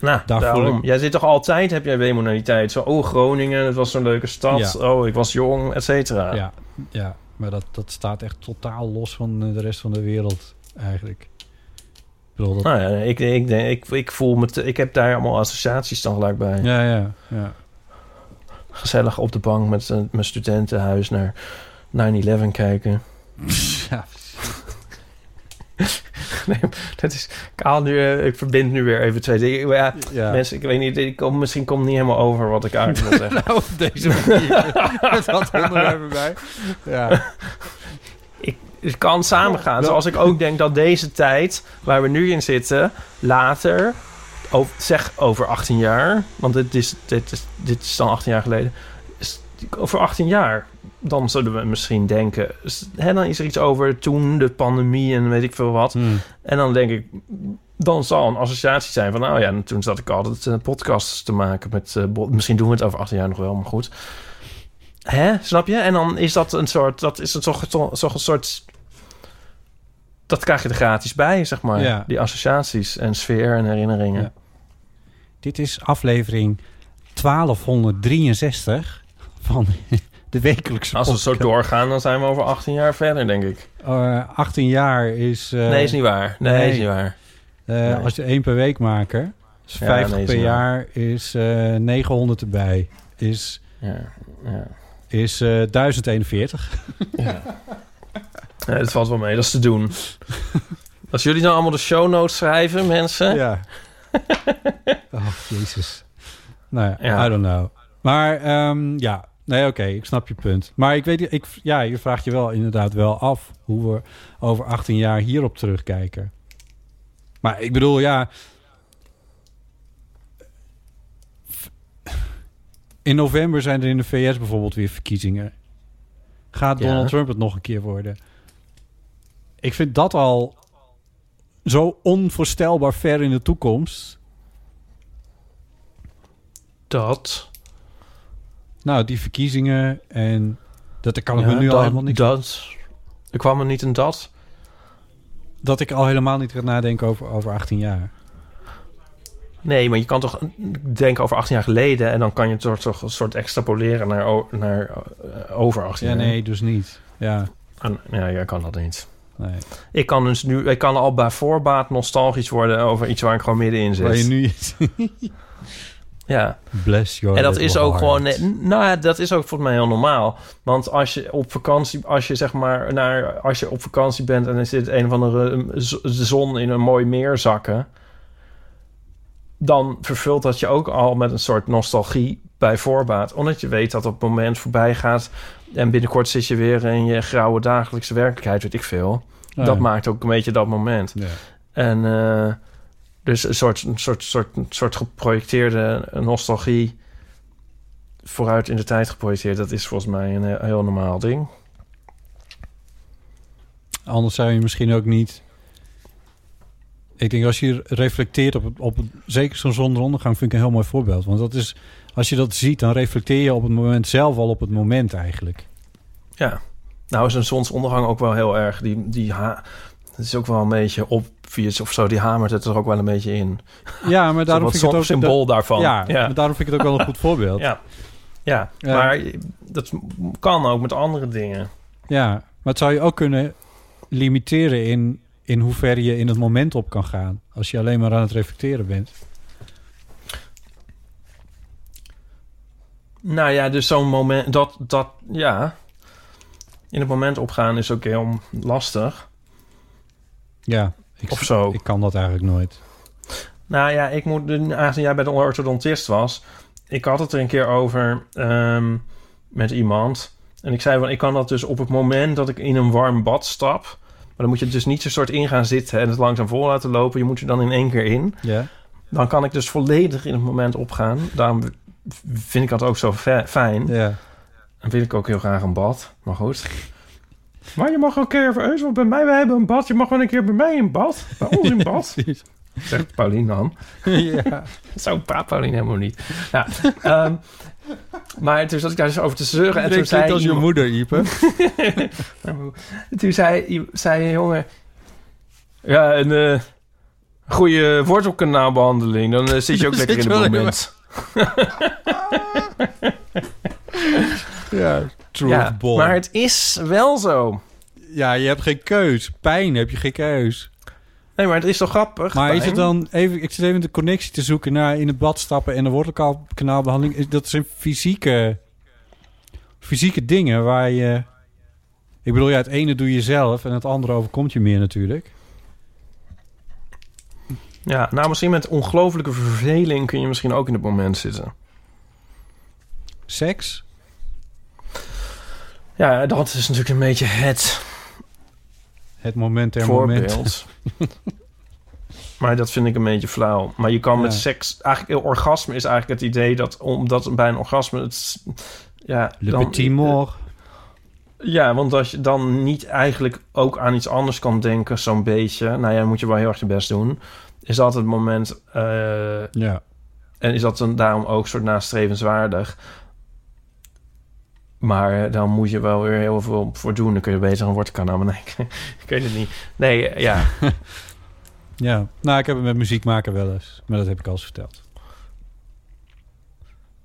nou, daarom. Jij zit toch altijd, heb jij tijd? Zo, oh, Groningen, het was zo'n leuke stad. Ja. Oh, ik was jong, et cetera. Ja, ja maar dat, dat staat echt totaal los van de rest van de wereld, eigenlijk. Ik bedoel, dat... Nou ja, ik, ik, ik, ik voel me... Te, ik heb daar allemaal associaties dan gelijk bij. Ja, ja, ja. Gezellig op de bank met uh, mijn studentenhuis naar 9-11 kijken. [laughs] Ja, [laughs] [laughs] nee, dat is. Ik haal nu, uh, ik verbind nu weer even twee dingen. Ja, ja. mensen, ik weet niet, ik kom, misschien komt niet helemaal over wat ik uit wil zeggen. [laughs] nou, op deze manier. Met [laughs] dat onderwerp erbij. Ja. Ik, het kan samengaan. Zoals ik ook denk dat deze tijd, waar we nu in zitten, later, over, zeg over 18 jaar, want dit is, dit is, dit is dan 18 jaar geleden, is, over 18 jaar dan zullen we misschien denken... Hè, dan is er iets over toen, de pandemie en weet ik veel wat. Hmm. En dan denk ik, dan zal een associatie zijn van... nou ja, en toen zat ik altijd uh, podcasts te maken met... eh, misschien doen we het over 18 jaar nog wel, maar goed. Hè, snap je? En dan is dat een soort... dat is een toch een soort... dat krijg je er gratis bij, zeg maar. Ja. Die associaties en sfeer en herinneringen. Ja. Dit is aflevering 1263 van de wekelijkse Als we zo doorgaan, dan zijn we over 18 jaar verder, denk ik. Eh, 18 jaar is... eh, nee, is niet waar. Nee, nee. is niet waar. eh, nee. Als je één per week maken, is Ja, 50 nee, is per jaar, is eh 900 erbij. Is, Ja, ja. is eh 1041. Ja. het valt wel mee, dat is te doen. Als jullie nou allemaal de show notes schrijven, mensen... Ja. [laughs] oh, jezus. Nou ja, Ja. I don't know. Maar ehm, ja, nee, oké, ik snap je punt. Maar ik weet, ik, ja, je vraagt je wel inderdaad wel af hoe we over 18 jaar hierop terugkijken. Maar ik bedoel, ja. In november zijn er in de VS bijvoorbeeld weer verkiezingen. Gaat Ja. Donald Trump het nog een keer worden? Ik vind dat al zo onvoorstelbaar ver in de toekomst. Dat... Nou, die verkiezingen en dat kan ik ja, me nu al helemaal niet. Dat... Er kwam er niet een dat. Dat ik al helemaal niet ga nadenken over, over 18 jaar. Nee, maar je kan toch denken over 18 jaar geleden... en dan kan je toch, toch een soort extrapoleren naar, naar eh, over 18 Ja, jaar. nee, dus niet. Ja, En- ja, jij kan dat niet. nee. Ik kan dus nu... Ik kan al bij voorbaat nostalgisch worden... over iets waar ik gewoon middenin zit. Waar je nu [laughs] Ja. Bless your En dat is ook heart. gewoon, eh, nou dat is ook volgens mij heel normaal. Want als je op vakantie, als je zeg maar naar, als je op vakantie bent en er zit een of andere eh, zon in een mooi meer zakken, dan vervult dat je ook al met een soort nostalgie bij voorbaat, omdat je weet dat het moment voorbij gaat en binnenkort zit je weer in je grauwe dagelijkse werkelijkheid, weet ik veel. Dat maakt ook een beetje dat moment. Ja. En eh, dus een soort, een soort, soort, een soort geprojecteerde nostalgie vooruit in de tijd geprojecteerd. Dat is volgens mij een heel, heel normaal ding. Anders zou je misschien ook niet... Ik denk als je reflecteert op, het, op het, zeker zo'n zonsondergang vind ik een heel mooi voorbeeld. Want dat is, als je dat ziet, dan reflecteer je op het moment zelf al op het moment eigenlijk. Ja. Nou is een zonsondergang ook wel heel erg. Die, die ha het is ook wel een beetje obvious of zo. Die hamert het er ook wel een beetje in. Ja, maar [laughs] daarom vind ik het ook... symbool daarvan. Ja, ja. maar daarom vind ik het ook wel een goed voorbeeld. [laughs] Ja. Ja, Ja. maar dat kan ook met andere dingen. Ja, maar het zou je ook kunnen limiteren in, in hoever je in het moment op kan gaan. Als je alleen maar aan het reflecteren bent. Nou ja, dus zo'n moment, dat, dat, ja. In het moment opgaan is ook heel lastig. Ja, ik, Of zo. ik kan dat eigenlijk nooit. Nou ja, ik moet, aangezien jij bij de orthodontist was, ik had het er een keer over ehm, met iemand. En ik zei van, ik kan dat dus op het moment dat ik in een warm bad stap. Maar dan moet je dus niet zo soort in gaan zitten en het langzaam vol laten lopen. Je moet er dan in één keer in. Ja. Dan kan ik dus volledig in het moment opgaan. Daarom vind ik dat ook zo fijn. Ja. En wil ik ook heel graag een bad. Maar goed. Maar je mag ook een keer even Eusel, bij mij, we hebben een bad. Je mag wel een keer bij mij in bad. Bij ons in bad. [laughs] Zegt Paulien dan. [laughs] ja. Zo praat Paulien helemaal niet. Ja, ehm, maar toen zat ik daar dus over te zeuren. En toen zei als je iemand- moeder, Ipe. [laughs] toen zei, zei een jongen... Ja, een eh, goede wortelkanaalbehandeling. Dan eh, zit je ook lekker in het wel moment. ja, Ja, maar het is wel zo. Ja, je hebt geen keus. Pijn heb je geen keus. Nee, maar het is toch grappig? Maar is het dan even... Ik zit even de connectie te zoeken naar in het bad stappen en de wortelkanaalbehandeling. Dat zijn fysieke, fysieke dingen waar je... Ik bedoel, ja, het ene doe je zelf en het andere overkomt je meer natuurlijk. Ja, nou misschien met ongelofelijke verveling kun je misschien ook in het moment zitten. Seks? Ja, dat is natuurlijk een beetje het Het moment momenten. voorbeeld. [laughs] maar dat vind ik een beetje flauw. Maar je kan met seks... Eigenlijk, orgasme is eigenlijk het idee dat... Omdat bij een orgasme... Het, ja, Le dan- petit mort. Ja, want als je dan niet eigenlijk ook aan iets anders kan denken, zo'n beetje. Nou ja, moet je wel heel erg je best doen. Is dat het moment. eh, Ja. En is dat dan daarom ook soort nastrevenswaardig? Maar eh, dan moet je wel weer heel veel voor doen. Dan kun je beter een woordkanaal. Nee, [laughs] ik weet het niet. Nee, eh, ja. [laughs] Ja, nou, ik heb het met muziek maken wel eens. Maar dat heb ik al eens verteld.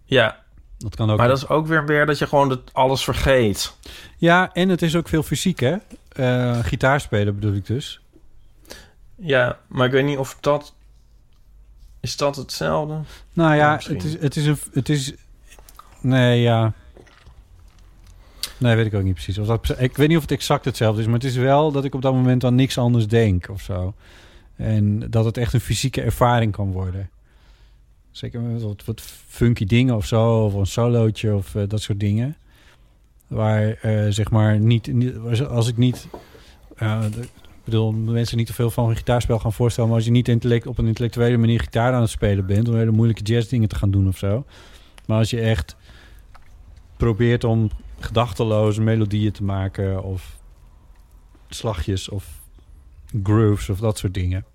ja. Dat kan ook. Maar dat is ook weer, weer dat je gewoon het alles vergeet. Ja, en het is ook veel fysiek, hè? Eh gitaar spelen bedoel ik dus. Ja, maar ik weet niet of dat... Is dat hetzelfde? Nou ja, misschien. het is, het is een... Het is, nee, ja. Nee, weet ik ook niet precies. Of dat, ik weet niet of het exact hetzelfde is, maar het is wel dat ik op dat moment aan niks anders denk of zo. En dat het echt een fysieke ervaring kan worden. Zeker met wat, wat funky dingen of zo, of een solootje of eh, dat soort dingen. Waar eh, zeg maar niet, als ik niet. eh, ik bedoel, mensen niet te veel van een gitaarspel gaan voorstellen. Maar als je niet intellect, op een intellectuele manier gitaar aan het spelen bent. om hele moeilijke jazzdingen te gaan doen of zo. Maar als je echt probeert om gedachteloze melodieën te maken. of slagjes of grooves of dat soort dingen.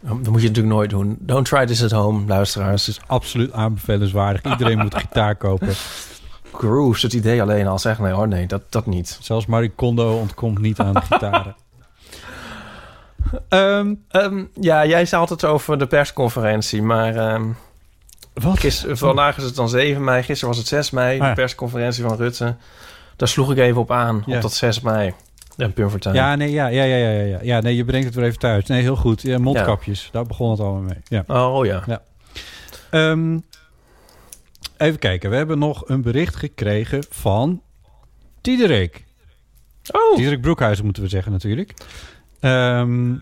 Dat moet je natuurlijk nooit doen. Don't try this at home, luisteraars. Dus Absoluut aanbevelenswaardig. Iedereen moet gitaar kopen. grooves, het idee alleen al zeggen. Nee hoor, nee, dat, dat niet. Zelfs Marie Kondo ontkomt niet aan de gitaren. Ehm, Ehm, ja, jij zei altijd over de persconferentie, maar... ehm wat? Vandaag is het dan 7 mei, gisteren was het 6 mei, Ah, ja. de persconferentie van Rutte. Daar sloeg ik even op aan, Ja. op dat 6 mei. En Purmertuin. Ja, nee, ja, ja, ja, ja, ja, ja. Ja, nee, je brengt het weer even thuis. Nee, heel goed. Ja, mondkapjes, daar begon het allemaal mee. Ja. Oh ja. Ehm, even kijken, we hebben nog een bericht gekregen van Diederik. Oh, Diederik Broekhuizen moeten we zeggen natuurlijk. Ehm,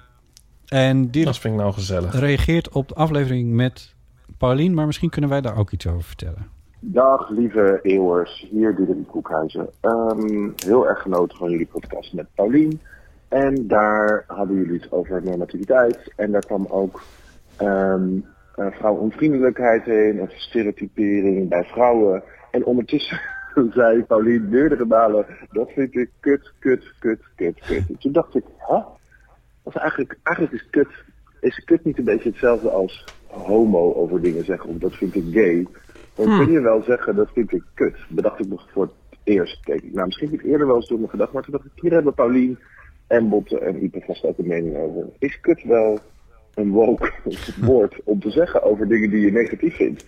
en Diederik dat vind ik nou gezellig. reageert op de aflevering met Paulien, maar misschien kunnen wij daar ook iets over vertellen. Dag lieve eeuwers, hier Diederik Koekhuizen. Ehm heel erg genoten van jullie podcast met Paulien. En daar hadden jullie het over normativiteit. En daar kwam ook ehm eh, vrouwonvriendelijkheid heen en stereotypering bij vrouwen. En ondertussen [laughs] zei Paulien meerdere malen, dat vind ik kut, kut, kut, kut, kut. En toen dacht ik, hè? Is eigenlijk, eigenlijk is kut, is kut niet een beetje hetzelfde als homo over dingen zeggen, of dat vind ik gay. Dan kun je wel zeggen, dat vind ik kut. Bedacht ik nog voor het eerst. Keek ik. Nou, misschien heb ik eerder wel eens door me gedacht, maar toen dacht ik, hier hebben Paulien en Botte en Ipe vast ook een mening over. Is kut wel een woke [laughs] woord om te zeggen over dingen die je negatief vindt?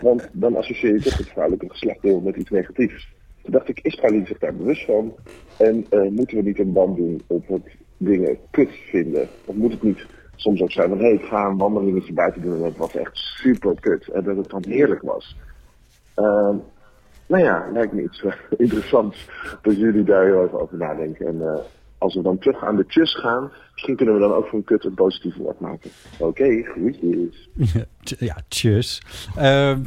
Want dan associeer je toch het vrouwelijke geslachtdeel met iets negatiefs. Toen dacht ik, is Paulien zich daar bewust van? En eh, moeten we niet een band doen op het dingen kut vinden? Of moet het niet soms ook zijn van, hé, hey, ik ga een wandelingetje buiten doen en dat was echt super kut. En dat het dan heerlijk was. Ehm, nou ja, lijkt me iets eh, interessants dat jullie daar heel even over nadenken. En eh, als we dan terug aan de tjus gaan, misschien kunnen we dan ook van kut een positief woord maken. Oké, groetjes. Ja, tj- ja tjus. Ehm,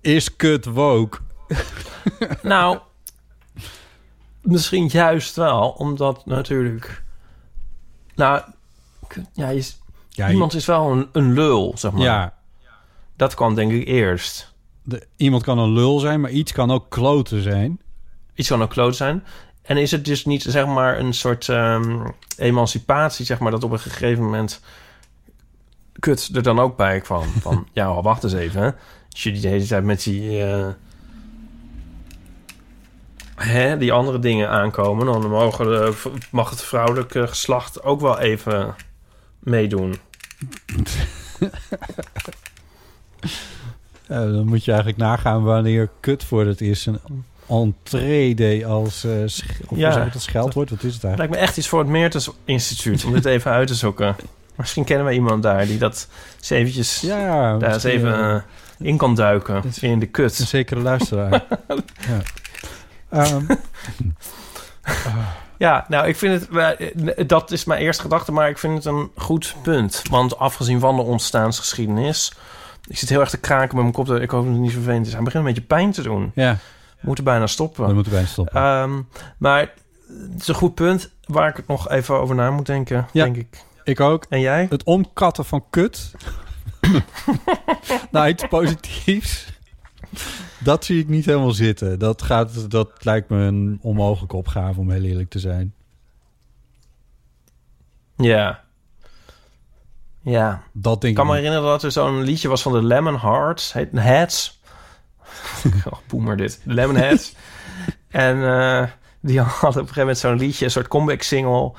is kut woke? Nou, misschien juist wel, omdat natuurlijk... Nou, ja, je, je- iemand is wel een, een lul, zeg maar. Ja, Dat kwam denk ik eerst. de, iemand kan een lul zijn, maar iets kan ook kloten zijn. Iets kan ook kloot zijn. En is het dus niet, zeg maar, een soort ehm, emancipatie, zeg maar, dat op een gegeven moment kut er dan ook bij kwam. Van, [laughs] ja, wacht eens even. Als jullie de hele tijd met die, eh, hè, die andere dingen aankomen, dan mogen de, mag het vrouwelijke geslacht ook wel even meedoen. [laughs] Eh, dan moet je eigenlijk nagaan wanneer kut voor het is een entree als uh, of Ja. dat scheldwoord. Wat is het eigenlijk? Lijkt me echt iets voor het Meertens Instituut om dit [laughs] even uit te zoeken. Misschien kennen we iemand daar die dat eens eventjes Ja, daar eens even eh, eh, in kan duiken. In de een kut. zekere luisteraar. [laughs] ja. Ehm, [laughs] Ja, nou, ik vind het... eh, Dat is mijn eerste gedachte, maar ik vind het een goed punt. Want afgezien van de ontstaansgeschiedenis... Ik zit heel erg te kraken met mijn kop. Ik hoop dat het niet vervelend is. Hij begint een beetje pijn te doen. ja, We moeten bijna stoppen. we moeten bijna stoppen. Ehm, maar het is een goed punt waar ik nog even over na moet denken, Ja. denk ik. ik ook. En jij? Het omkatten van kut. [laughs] [laughs] nou, iets positiefs. Dat zie ik niet helemaal zitten. Dat, gaat, dat lijkt me een onmogelijke opgave, om heel eerlijk te zijn. Ja. Ja. Dat denk Ik kan me herinneren dat er zo'n liedje was van de Lemon Hearts. Heet Heads. [laughs] oh, boemer dit. De Lemon Heads. [laughs] en eh, die hadden op een gegeven moment zo'n liedje, een soort comeback single.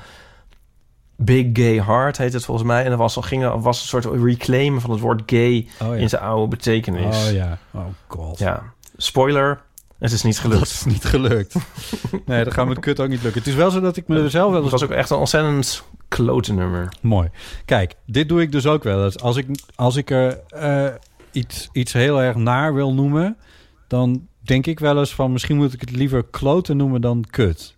Big Gay Heart heet het volgens mij. En er was, al, ging, was een soort reclaim van het woord gay Oh, ja. in zijn oude betekenis. Oh ja. Oh god. Ja. Spoiler, het is niet gelukt. Dat is niet gelukt. [laughs] nee, dat gaat met kut ook niet lukken. Het is wel zo dat ik me er zelf wel Het was ook echt een ontzettend klote nummer. Mooi. Kijk, dit doe ik dus ook wel eens. Als ik, als ik er eh, iets, iets heel erg naar wil noemen... dan denk ik wel eens van... misschien moet ik het liever kloten noemen dan kut.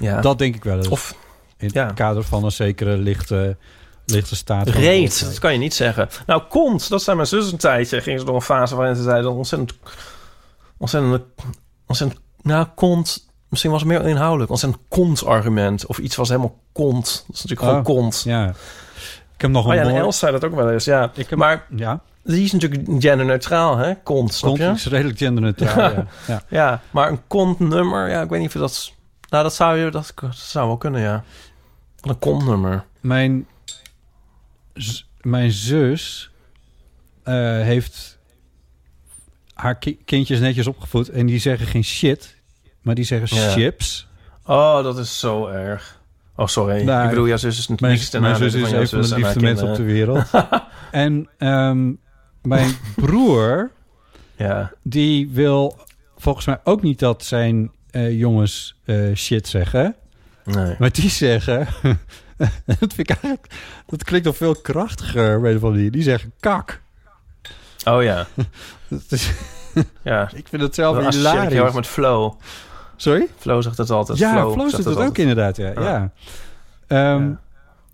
Ja. Dat denk ik wel eens. Of in ja. het kader van een zekere lichte, lichte staat. Reet, dat kan je niet zeggen. Nou, kont, dat zei mijn zus een tijdje. Ging ze door een fase waarin ze zei dat ontzettend... Ontzettend... Ontzettend... Nou, kont... Misschien was het meer inhoudelijk. Ontzettend kont-argument. Of iets was helemaal kont. Dat is natuurlijk gewoon Oh, kont. Ja. Ik heb nog Oh een ja, en Els zei dat ook wel eens, ja. Ik heb, Maar ja, die is natuurlijk genderneutraal, hè? Kont, snap kont je? is redelijk genderneutraal. [laughs] ja. Ja. Ja, maar een kontnummer, ja, ik weet niet of dat... Nou, dat zou, je, dat, dat zou wel kunnen, ja. Een kontnummer. Mijn, mijn zus eh, heeft haar ki- kindjes netjes opgevoed en die zeggen geen shit, maar die zeggen Ja. chips. Oh, dat is zo erg. Oh, sorry. Nou, ik bedoel, jouw zus is Mijn, niks ten mijn zus is een van de en liefste mensen op de wereld. [laughs] en ehm, mijn [laughs] broer, Ja. die wil volgens mij ook niet dat zijn eh, jongens eh, shit zeggen. Nee. Maar die zeggen... [laughs] dat vind ik eigenlijk... Dat klinkt nog veel krachtiger, weet je van die. Die zeggen kak. Oh ja. [laughs] Dat is- Ja. [laughs] ik vind het zelf ik hilarisch. heel erg met flow. Sorry? Flow zegt dat altijd. Ja, Flow, Flo zegt dat ook inderdaad, ja. Ja. ja. Ehm, Ja.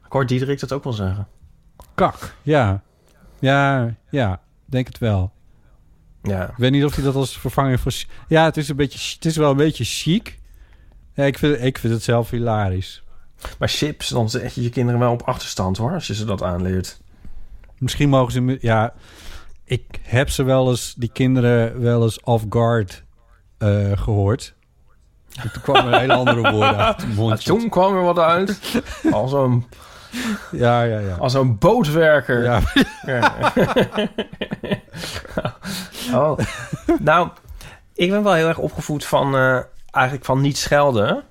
Ik hoor Diederik dat ook wel zeggen. Kak, ja. Ja, ja, denk het wel. Ja. Ik weet niet of hij dat als vervanger voor... Ja, het is, een beetje, het is wel een beetje chic. Ja, ik vind, ik vind het zelf hilarisch. Maar chips, dan zet je je kinderen wel op achterstand hoor, als je ze dat aanleert. Misschien mogen ze... Ja, ik heb ze wel eens, die kinderen, wel eens off-guard eh, gehoord. En toen kwamen er hele andere woorden uit toen kwam er wat uit. Als een, Ja, ja, ja. als een bootwerker. ja. Ja. [laughs] [laughs] oh. [laughs] Nou, ik ben wel heel erg opgevoed van eh, eigenlijk van niet schelden.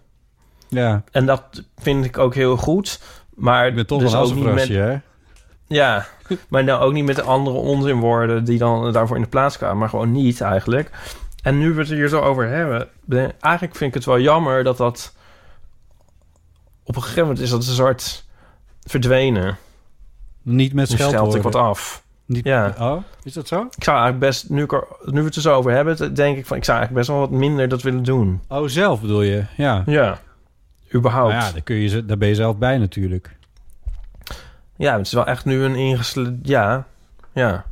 ja. En dat vind ik ook heel goed. Maar Ik ben toch dus een ook niet met, assenvrasje, hè? Ja, maar nou ook niet met de andere onzinwoorden die dan daarvoor in de plaats kwamen, maar gewoon niet eigenlijk. En nu we het er hier zo over hebben, ben- eigenlijk vind ik het wel jammer dat dat op een gegeven moment is dat een soort verdwenen. Niet met Nu scheld ik scheldwoorden. wat af. Niet, Ja. Oh, is dat zo? Ik zou eigenlijk best, nu, nu we het er zo over hebben, denk ik van, ik zou eigenlijk best wel wat minder dat willen doen. Oh, zelf bedoel je? Ja. Ja, überhaupt. Nou ja, daar, kun je, daar ben je zelf bij natuurlijk. Ja, het is wel echt nu een ingesle... Ja, ja.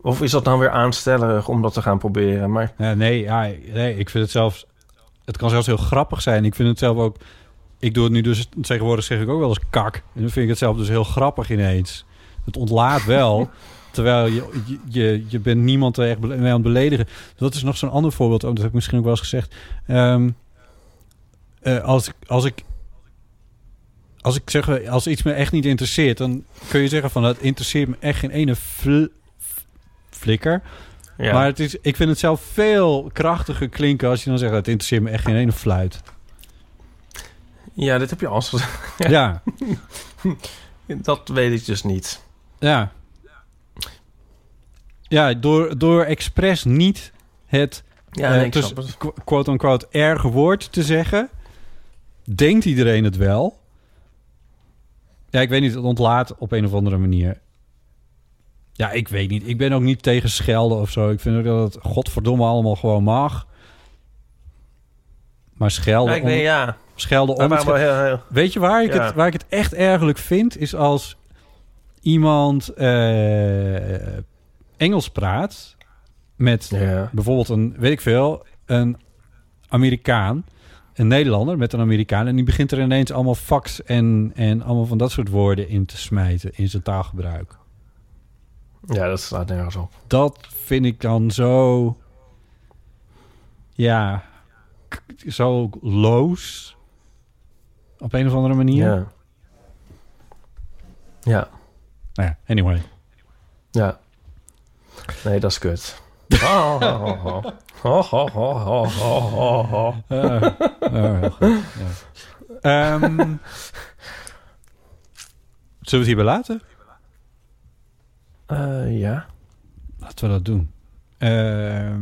Of is dat dan weer aanstellerig om dat te gaan proberen? Maar Ja, nee, ja, nee, ik vind het zelfs... Het kan zelfs heel grappig zijn. Ik vind het zelf ook... Ik doe het nu dus... Tegenwoordig zeg ik ook wel eens kak. En dan vind ik het zelf dus heel grappig ineens. Het ontlaat wel... terwijl je, je, je, bent niemand er echt mee aan het beledigen. Dat is nog zo'n ander voorbeeld. dat heb ik misschien ook wel eens gezegd. Ehm, eh, als, ik, als ik... Als ik zeg, als iets me echt niet interesseert, dan kun je zeggen van, het interesseert me echt geen ene fl- flikker. ja. Maar het is, ik vind het zelf veel krachtiger klinken als je dan zegt... het interesseert me echt geen ene fluit. ja, dit heb je al gezegd. Ja, [laughs] Dat weet ik dus niet. Ja. Ja, door, door expres niet het Ja, qu- quote-unquote erge woord te zeggen... denkt iedereen het wel. Ja, ik weet niet, het ontlaat op een of andere manier. Ja, ik weet niet. Ik ben ook niet tegen schelden of zo. Ik vind ook dat het godverdomme allemaal gewoon mag. Maar schelden... Ja, ik om- weet, ja. Schelden om heel, heel... Weet je waar ik, Ja. het, waar ik het echt ergerlijk vind? Is als iemand eh, Engels praat met Ja. bijvoorbeeld een, weet ik veel, een Amerikaan, een Nederlander met een Amerikaan. En die begint er ineens allemaal fax en, en allemaal van dat soort woorden in te smijten in zijn taalgebruik. Ja, dat slaat nergens op. Dat vind ik dan zo... Ja, zo loos. Op een of andere manier. Ja. Ja. Nou ja, anyway. Ja. Nee, dat is kut. Oh, oh, oh, heel goed, ja. Ehm, zullen we het hierbij laten? Eh, ja. Laten we dat doen. Ehm,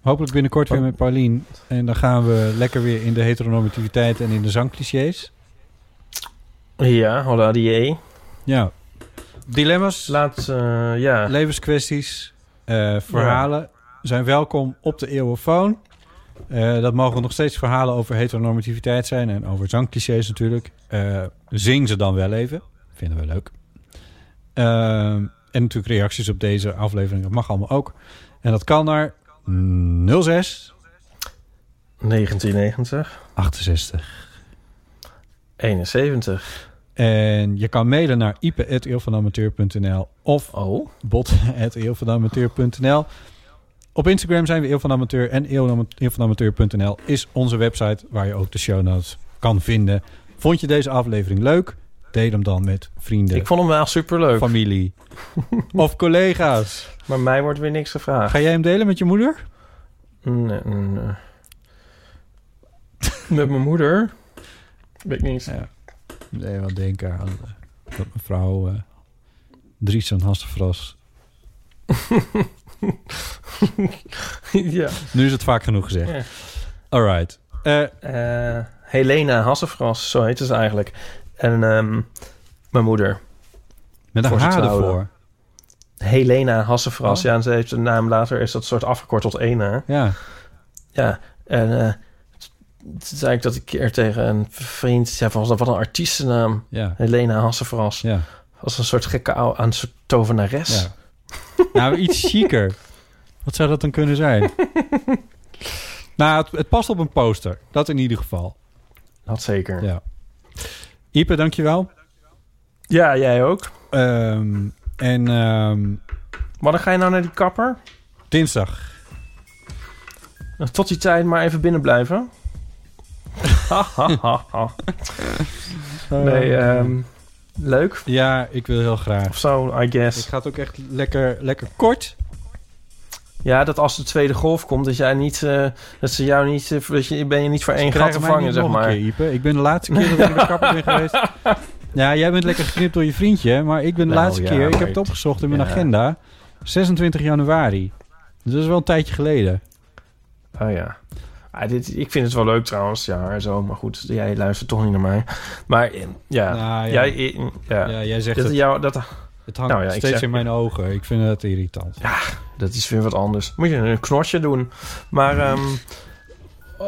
hopelijk binnenkort weer met Paulien. En dan gaan we lekker weer in de heteronormativiteit en in de zangclichés. Ja, hola die Ja. Dilemma's, Laat, eh, ja. levenskwesties, eh, verhalen zijn welkom op de eeuwenfoon. Eh, dat mogen nog steeds verhalen over heteronormativiteit zijn en over zangclichés natuurlijk. Eh, zing ze dan wel even. Vinden we leuk. Ehm, en natuurlijk reacties op deze aflevering. Dat mag allemaal ook. En dat kan naar 06 1990. 68. 71. En je kan mailen naar ipe.eeuwvanamateur.nl of Oh. Op Instagram zijn we Eeuw van Amateur en eeuwvanamateur.nl is onze website waar je ook de show notes kan vinden. Vond je deze aflevering leuk? Deel hem dan met vrienden, Ik vond hem wel superleuk. familie [laughs] of collega's. Maar mij wordt weer niks gevraagd. Ga jij hem delen met je moeder? Nee, nee. Met mijn moeder? Weet ik niet. Ja. Nee, wat denken aan eh, dat mevrouw uh, Driesen Hasselfras. [laughs] ja. Nu is het vaak genoeg gezegd. Ja. Alright. Eh, Helena Hassefras, zo heet ze eigenlijk. En ehm, mijn moeder. met een haar ervoor. Helena Hassefras. Oh. Ja, en ze heeft een naam later, is dat soort afgekort tot Ena. Ja. Ja, en eh, zei ik dat ik keer tegen een vriend zei van, wat een artiestennaam. Ja. Helena Hassefras. Ja. Als een soort gekke oude, een soort tovenares. Ja. Nou, iets chiquer. Wat zou dat dan kunnen zijn? [laughs] nou, het, het past op een poster. Dat in ieder geval. Dat zeker. Ja. Ipe, dankjewel. Ja, jij ook. Ehm, en ehm, Wanneer ga je nou naar die kapper? dinsdag. Tot die tijd maar even binnen blijven. [laughs] Nee, ehm, leuk. Ja, ik wil heel graag. Of zo, I Ik guess. ga het ook echt lekker, lekker kort. Ja, dat als de tweede golf komt, dat jij niet, eh, dat ze jou niet, eh, dat je ben je niet voor één gat te vangen, zeg maar. keer, Ipe. Ik ben de laatste keer dat ik naar de kapper ben geweest. [laughs] Ja, jij bent lekker geknipt door je vriendje. Maar ik ben de Nou, laatste ja, keer... Ik heb het het- opgezocht in mijn ja. agenda. 26 januari. Dus dat is wel een tijdje geleden. Oh ja. Ah, dit, ik vind het wel leuk trouwens, ja, en zo. Maar goed, jij luistert toch niet naar mij. Maar eh, ja, Nou, ja. Jij, eh, ja. Ja, jij zegt dat, het. jou, dat, Het hangt Nou ja, steeds zeg- in mijn ogen. Ik vind het irritant. ja, dat is weer wat anders. Moet je een knortje doen. Maar, ehm, eh,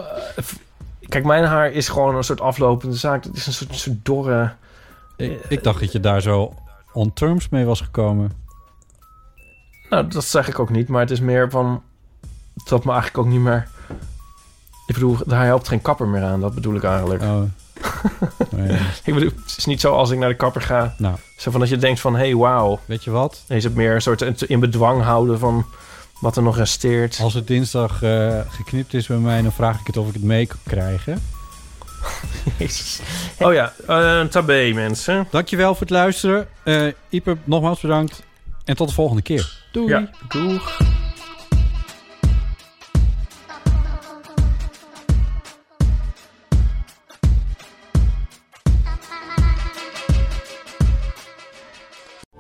kijk, mijn haar is gewoon een soort aflopende zaak. Het is een soort, soort dorre... Ik, ik dacht dat je daar zo on terms mee was gekomen. Nou, dat zeg ik ook niet, maar het is meer van... Dat me eigenlijk ook niet meer... Ik bedoel, daar helpt geen kapper meer aan. Dat bedoel ik eigenlijk. Oh. [laughs] Nee. Ik bedoel, het is niet zo als ik naar de kapper ga... Nou, Zo van dat je denkt van, hé, hey, wauw. weet je wat? Is het meer een soort in bedwang houden van wat er nog resteert. Als het dinsdag eh, geknipt is bij mij, dan vraag ik het of ik het mee kan krijgen. [laughs] Jezus. Oh ja, eh tabé mensen. Dankjewel voor het luisteren. Eh Ipe, nogmaals bedankt. En tot de volgende keer. Doei. Ja, doeg.